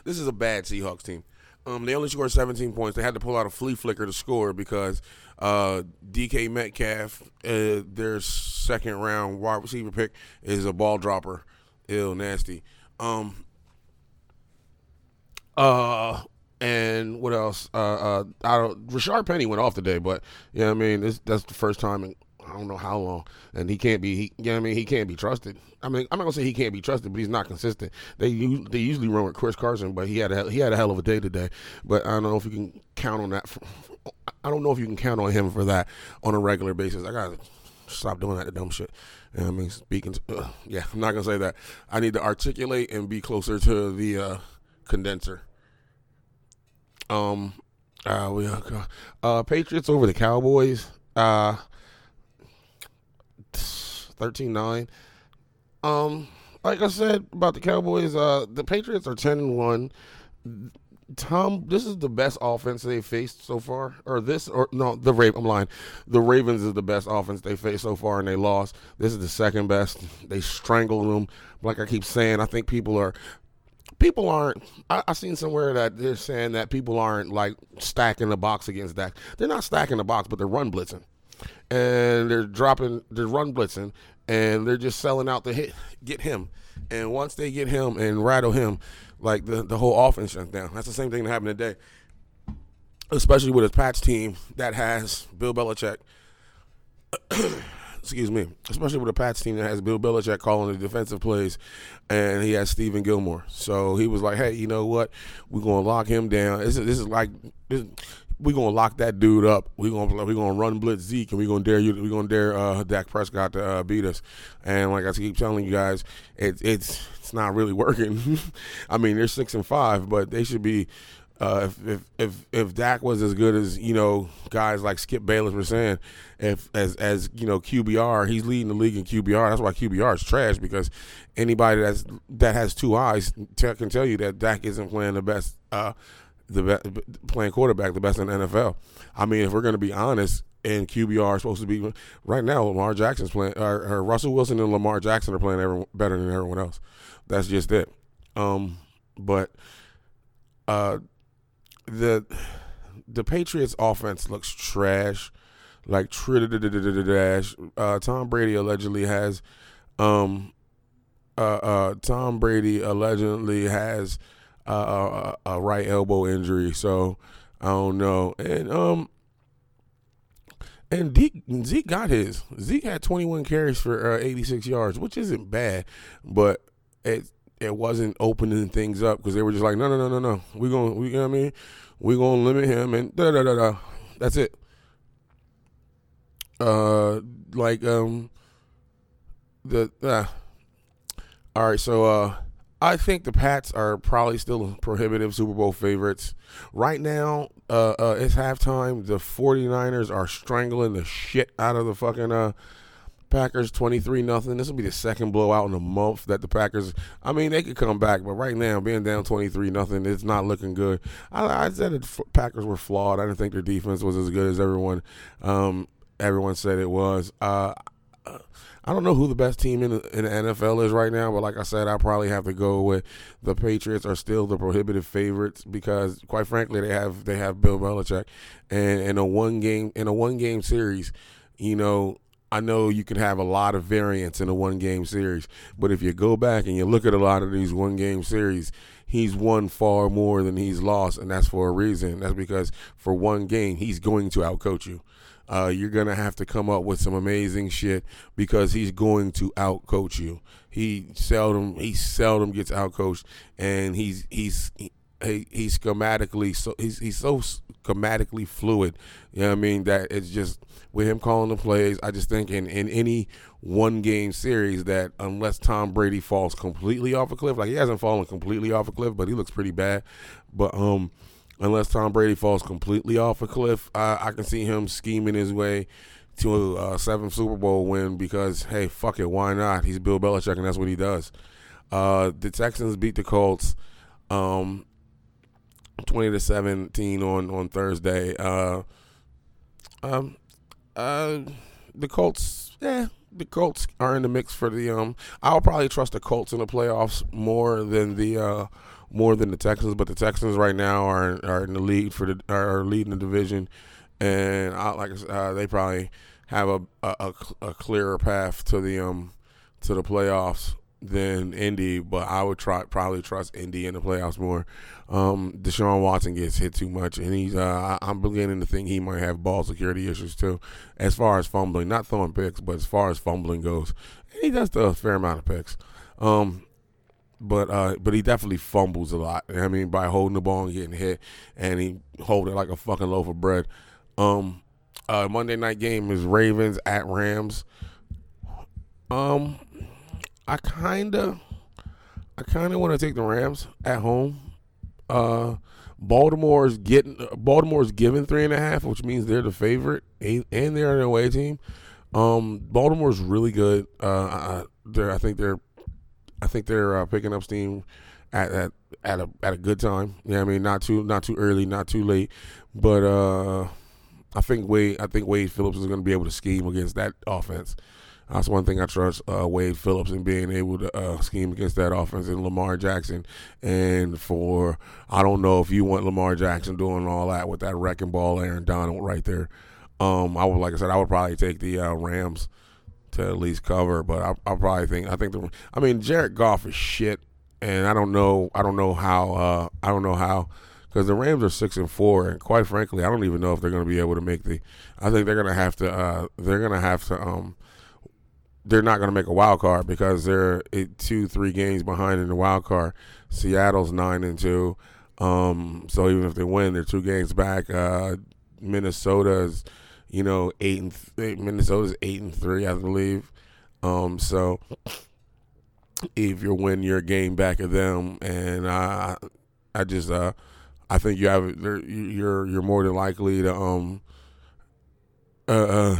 This is a bad Seahawks team. Um, they only scored 17 points. They had to pull out a flea flicker to score because uh, DK Metcalf, uh, their second round wide receiver pick, is a ball dropper. Ill nasty. Um, uh, and what else? Uh, uh, I don't. Rashaad Penny went off today, but yeah, I mean, that's the first time in I don't know how long, and he can't be. He, you know I mean, he can't be trusted. I mean, I'm not gonna say he can't be trusted, but he's not consistent. They they usually run with Chris Carson, but he had a he had a hell of a day today. But I don't know if you can count on that. For, I don't know if you can count on him for that on a regular basis. I gotta stop doing that dumb shit. You know I mean, speaking. To, yeah, I'm not gonna say that. I need to articulate and be closer to the uh, condenser. Um, uh, we uh, uh, Patriots over the Cowboys. Uh, 13-9. Um, like I said about the Cowboys, uh, the Patriots are ten and one. Tom, this is the best offense they faced so far, or this, or no, the Raven. I'm lying. The Ravens is the best offense they faced so far, and they lost. This is the second best. They strangled them. Like I keep saying, I think people are people aren't. I, I seen somewhere that they're saying that people aren't like stacking the box against Dak. They're not stacking the box, but they're run blitzing, and they're dropping. They're run blitzing, and they're just selling out to hit get him. And once they get him and rattle him, like the the whole offense shuts down. That's the same thing that happened today, especially with a Pats team that has Bill Belichick. excuse me, especially with a Pats team that has Bill Belichick calling the defensive plays, and he has Stephon Gilmore. So he was like, "Hey, you know what? We're gonna lock him down. This is, this is like." This, we're gonna lock that dude up. We're gonna we're gonna run blitz Zeke, and we're gonna dare you. We're gonna dare uh, Dak Prescott to uh, beat us. And like I keep telling you guys, it's it's it's not really working. I mean, they're six and five, but they should be uh, if, if if if Dak was as good as you know guys like Skip Bayless were saying, if as as you know QBR, he's leading the league in QBR. That's why QBR is trash because anybody that's that has two eyes t- can tell you that Dak isn't playing the best, uh, the be- playing quarterback the best in the NFL. I mean, if we're going to be honest, and QBR is supposed to be right now. Lamar Jackson's playing, or, or Russell Wilson and Lamar Jackson are playing every, better than everyone else. That's just it. Um, but uh, the the Patriots offense looks trash, like trash. Uh, Tom Brady allegedly has, um, uh, uh, Tom Brady allegedly has a, a, right elbow injury, so I don't know. And um, and Zeke, Zeke got his. Zeke had 21 carries for uh, 86 yards, which isn't bad, but it it wasn't opening things up because they were just like, no, no, no, no, no. We're going, we, you know what I mean? We're going to limit him and da da da da. That's it. Uh, like, um, the, uh, all right, so, uh, I think the Pats are probably still prohibitive Super Bowl favorites. Right now, uh, uh, it's halftime. The 49ers are strangling the shit out of the fucking uh, Packers 23 nothing. This will be the second blowout in a month that the Packers. I mean, they could come back, but right now, being down 23 nothing, it's not looking good. I, I said the Packers were flawed. I didn't think their defense was as good as everyone um, everyone said it was. Uh, I don't know who the best team in the, in the NFL is right now, but like I said, I probably have to go with the Patriots are still the prohibitive favorites because, quite frankly, they have they have Bill Belichick, and in a one game in a one game series, you know, I know you can have a lot of variance in a one game series, but if you go back and you look at a lot of these one game series, he's won far more than he's lost, and that's for a reason. That's because for one game, he's going to outcoach you uh, you're gonna have to come up with some amazing shit because he's going to outcoach you. He seldom he seldom gets outcoached, and he's he's he, he's schematically so he's he's so schematically fluid. You know what I mean? That it's just with him calling the plays. I just think in in any one game series that unless Tom Brady falls completely off a cliff, like he hasn't fallen completely off a cliff, but he looks pretty bad. But um unless Tom Brady falls completely off a cliff, I, I can see him scheming his way to a, seventh Super Bowl win because hey, fuck it, why not? He's Bill Belichick and that's what he does. Uh, the Texans beat the Colts, um, twenty to seventeen on on Thursday. Uh, um, uh, the Colts, yeah, the Colts are in the mix for the um. I'll probably trust the Colts in the playoffs more than the uh more than the Texans, but the Texans right now are are in the lead for the are leading the division, and I, like uh, they probably have a, a a clearer path to the um to the playoffs than Indy, but I would try probably trust Indy in the playoffs more. Um, Deshaun Watson gets hit too much, and he's uh, I'm beginning to think he might have ball security issues too, as far as fumbling, not throwing picks, but as far as fumbling goes, and he does a fair amount of picks. Um, but uh, but he definitely fumbles a lot. I mean, by holding the ball and getting hit, and he hold it like a fucking loaf of bread. Um, uh, Monday night game is Ravens at Rams. Um, I kinda, I kinda want to take the Rams at home. Uh, Baltimore's getting Baltimore's given three and a half, which means they're the favorite, and they're an away team. Um, Baltimore's really good. Uh, I, I think they're I think they're uh, picking up steam at, at at a at a good time. Yeah, I mean, not too not too early, not too late, but uh, I think Wade I think Wade Phillips is going to be able to scheme against that offense. That's one thing I trust uh, Wade Phillips in being able to uh, scheme against that offense and Lamar Jackson. And for I don't know if you want Lamar Jackson doing all that with that wrecking ball, Aaron Donald right there. Um, I would like I said I would probably take the uh, Rams to at least cover. But I, I probably think I think the I mean Jared Goff is shit, and I don't know I don't know how uh, I don't know how because the Rams are six and four, and quite frankly, I don't even know if they're going to be able to make the. I think they're going to have to. Uh, they're going to have to. Um, they're not going to make a wild card because they're two, three games behind in the wild card. Seattle's nine and two, um, so even if they win, they're two games back. Uh, Minnesota is you know, eight and th- Minnesota's eight and three, I believe. Um, so if you're winning your game back of them, and I, I just, uh, I think you have you're you're more than likely to um, uh,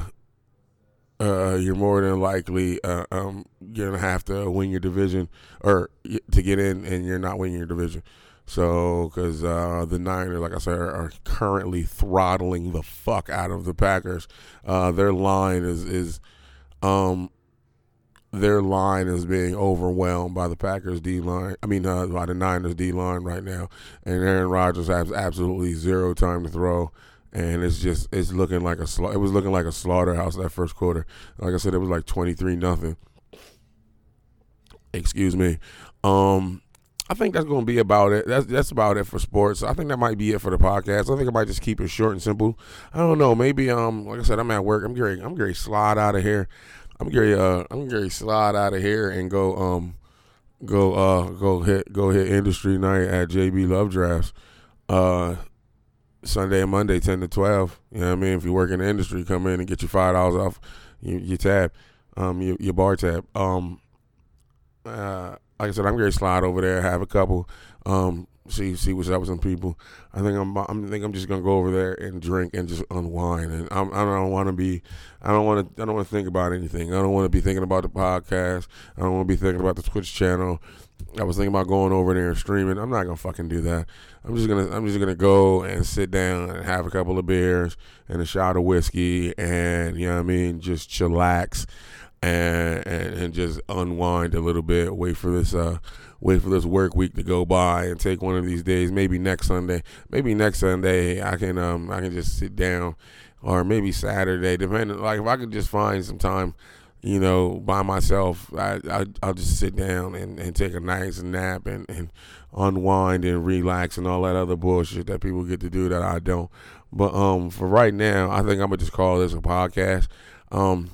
uh, uh you're more than likely uh, um, you're gonna have to win your division or to get in, and you're not winning your division. So, because uh, the Niners, like I said, are, are, currently throttling the fuck out of the Packers. Uh, their line is is um, their line is being overwhelmed by the Packers D line. I mean, uh, by the Niners D line right now, and Aaron Rodgers has absolutely zero time to throw. And it's just it's looking like a it was looking like a slaughterhouse that first quarter. Like I said, it was like twenty three nothing. Excuse me. Um, I think that's going to be about it. That's that's about it for sports. I think that might be it for the podcast. I think I might just keep it short and simple. I don't know. Maybe um, like I said, I'm at work. I'm getting I'm getting slide out of here. I'm getting uh I'm getting slide out of here and go um go uh go hit go hit industry night at JB Love Drafts. Uh, Sunday and Monday, ten to twelve. You know what I mean? If you work in the industry, come in and get your five dollars off your, your tab, um, your, your bar tab. Um, uh like I said, I'm gonna slide over there, have a couple, um, see see what's up with some people. I think I'm I think I'm just gonna go over there and drink and just unwind. And I'm, I don't want to be, I don't want to I don't want to think about anything. I don't want to be thinking about the podcast. I don't want to be thinking about the Twitch channel. I was thinking about going over there and streaming. I'm not gonna fucking do that. I'm just gonna I'm just gonna go and sit down and have a couple of beers and a shot of whiskey and you know what I mean, just chillax and and, and just unwind a little bit. Wait for this uh wait for this work week to go by and take one of these days. Maybe next Sunday. Maybe next Sunday I can um I can just sit down or maybe Saturday, depending like if I could just find some time you know, by myself, I, I I'll just sit down and, and take a nice nap and, and unwind and relax and all that other bullshit that people get to do that I don't. But um, for right now, I think I'm gonna just call this a podcast. Um,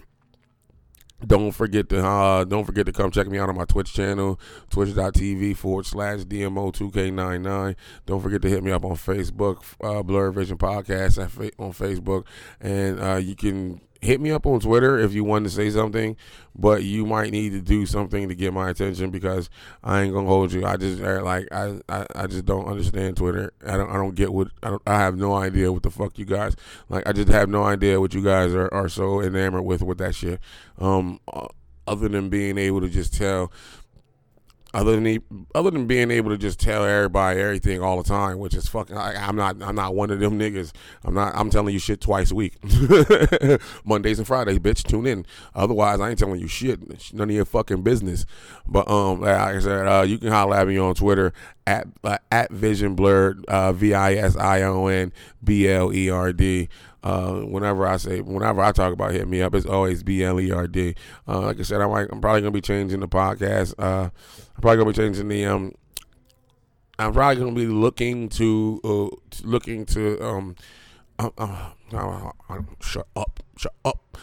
don't forget to uh, don't forget to come check me out on my Twitch channel, twitch.tv forward slash DMO2K99. Don't forget to hit me up on Facebook, uh, Blerd Vision Podcast on Facebook, and uh, you can hit me up on Twitter if you want to say something, but you might need to do something to get my attention because I ain't gonna hold you. I just uh, like I, I, I just don't understand Twitter. I don't I don't get what I, I have no idea what the fuck you guys like. I just have no idea what you guys are, are so enamored with with that shit. Um, uh, other than being able to just tell other than other than being able to just tell everybody everything all the time, which is fucking. I, am not. I'm not one of them niggas. I'm not. I'm telling you shit twice a week, Mondays and Fridays, bitch. Tune in. Otherwise, I ain't telling you shit. It's none of your fucking business. But um, like I said, uh, you can holler at me on Twitter at uh, at Vision Blerd, uh, V I S I O N B L E R D. Uh, whenever I say, whenever I talk about hit me up, it's always B L E R D. Uh, like I said, I might, I'm probably gonna be changing the podcast. Uh, I'm probably gonna be changing the um. I'm probably gonna be looking to uh, looking to um. Uh, uh, shut up! Shut up!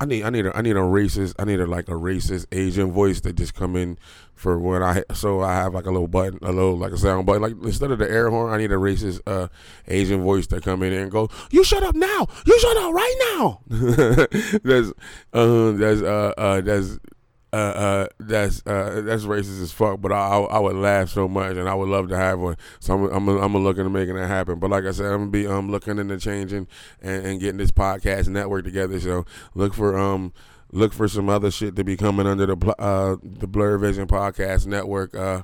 I need, I need a, I need a racist, I need a like a racist Asian voice that just come in for when I so I have like a little button, a little like a sound button. Like instead of the air horn, I need a racist uh, Asian voice that come in and go, "You shut up now! You shut up right now!" that's uh, that's uh, uh, that's uh, uh, that's uh, that's racist as fuck. But I, I, I would laugh so much, and I would love to have one. So I'm I'm I'm looking to making that happen. But like I said, I'm gonna be um looking into changing and, and getting this podcast network together. So look for um look for some other shit to be coming under the uh the Blerd Vision Podcast Network. Uh,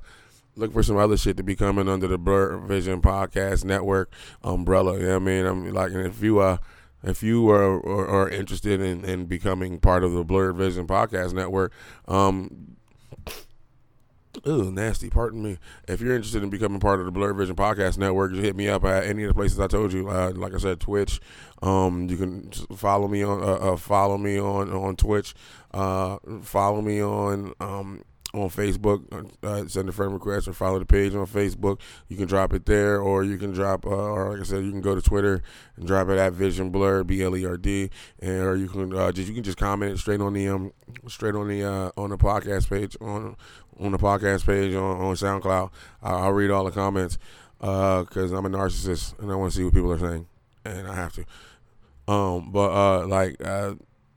look for some other shit to be coming under the Blerd Vision Podcast Network umbrella. You know what I mean? I'm like, if you uh if you are, are, are interested in, in becoming part of the Blerd Vision Podcast Network, um, Ooh, nasty. Pardon me. If you're interested in becoming part of the Blerd Vision Podcast Network, just hit me up at any of the places I told you. Uh, like I said, Twitch. Um, you can follow me on uh, uh, follow me on on Twitch. Uh, follow me on um, on Facebook. Uh, send a friend request or follow the page on Facebook. You can drop it there, or you can drop, uh, or like I said, you can go to Twitter and drop it at Vision Blerd B L E R D, and or you can uh, just you can just comment straight on the um straight on the uh, on the podcast page on on the podcast page on, on SoundCloud. I'll, I'll read all the comments because uh, I'm a narcissist and I want to see what people are saying, and I have to. Um, but uh, like uh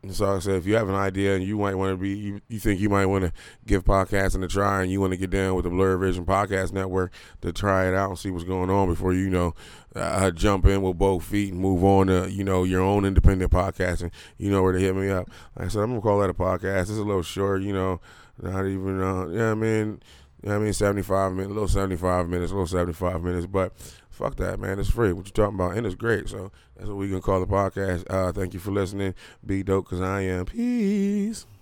so I said, if you have an idea and you might want to be, you, you think you might want to give podcasting a try and you want to get down with the Blerd Vision Podcast Network to try it out and see what's going on before you, know, uh, jump in with both feet and move on to, you know, your own independent podcasting, you know where to hit me up. I said, I'm to call that a podcast. It's a little short, you know, not even, uh, yeah, I mean, I mean, 75 minutes, a little 75 minutes, a little 75 minutes, but fuck that, man. It's free. What you talking about? And it's great. So that's what we gonna call the podcast. Uh, thank you for listening. Be dope because I am. Peace.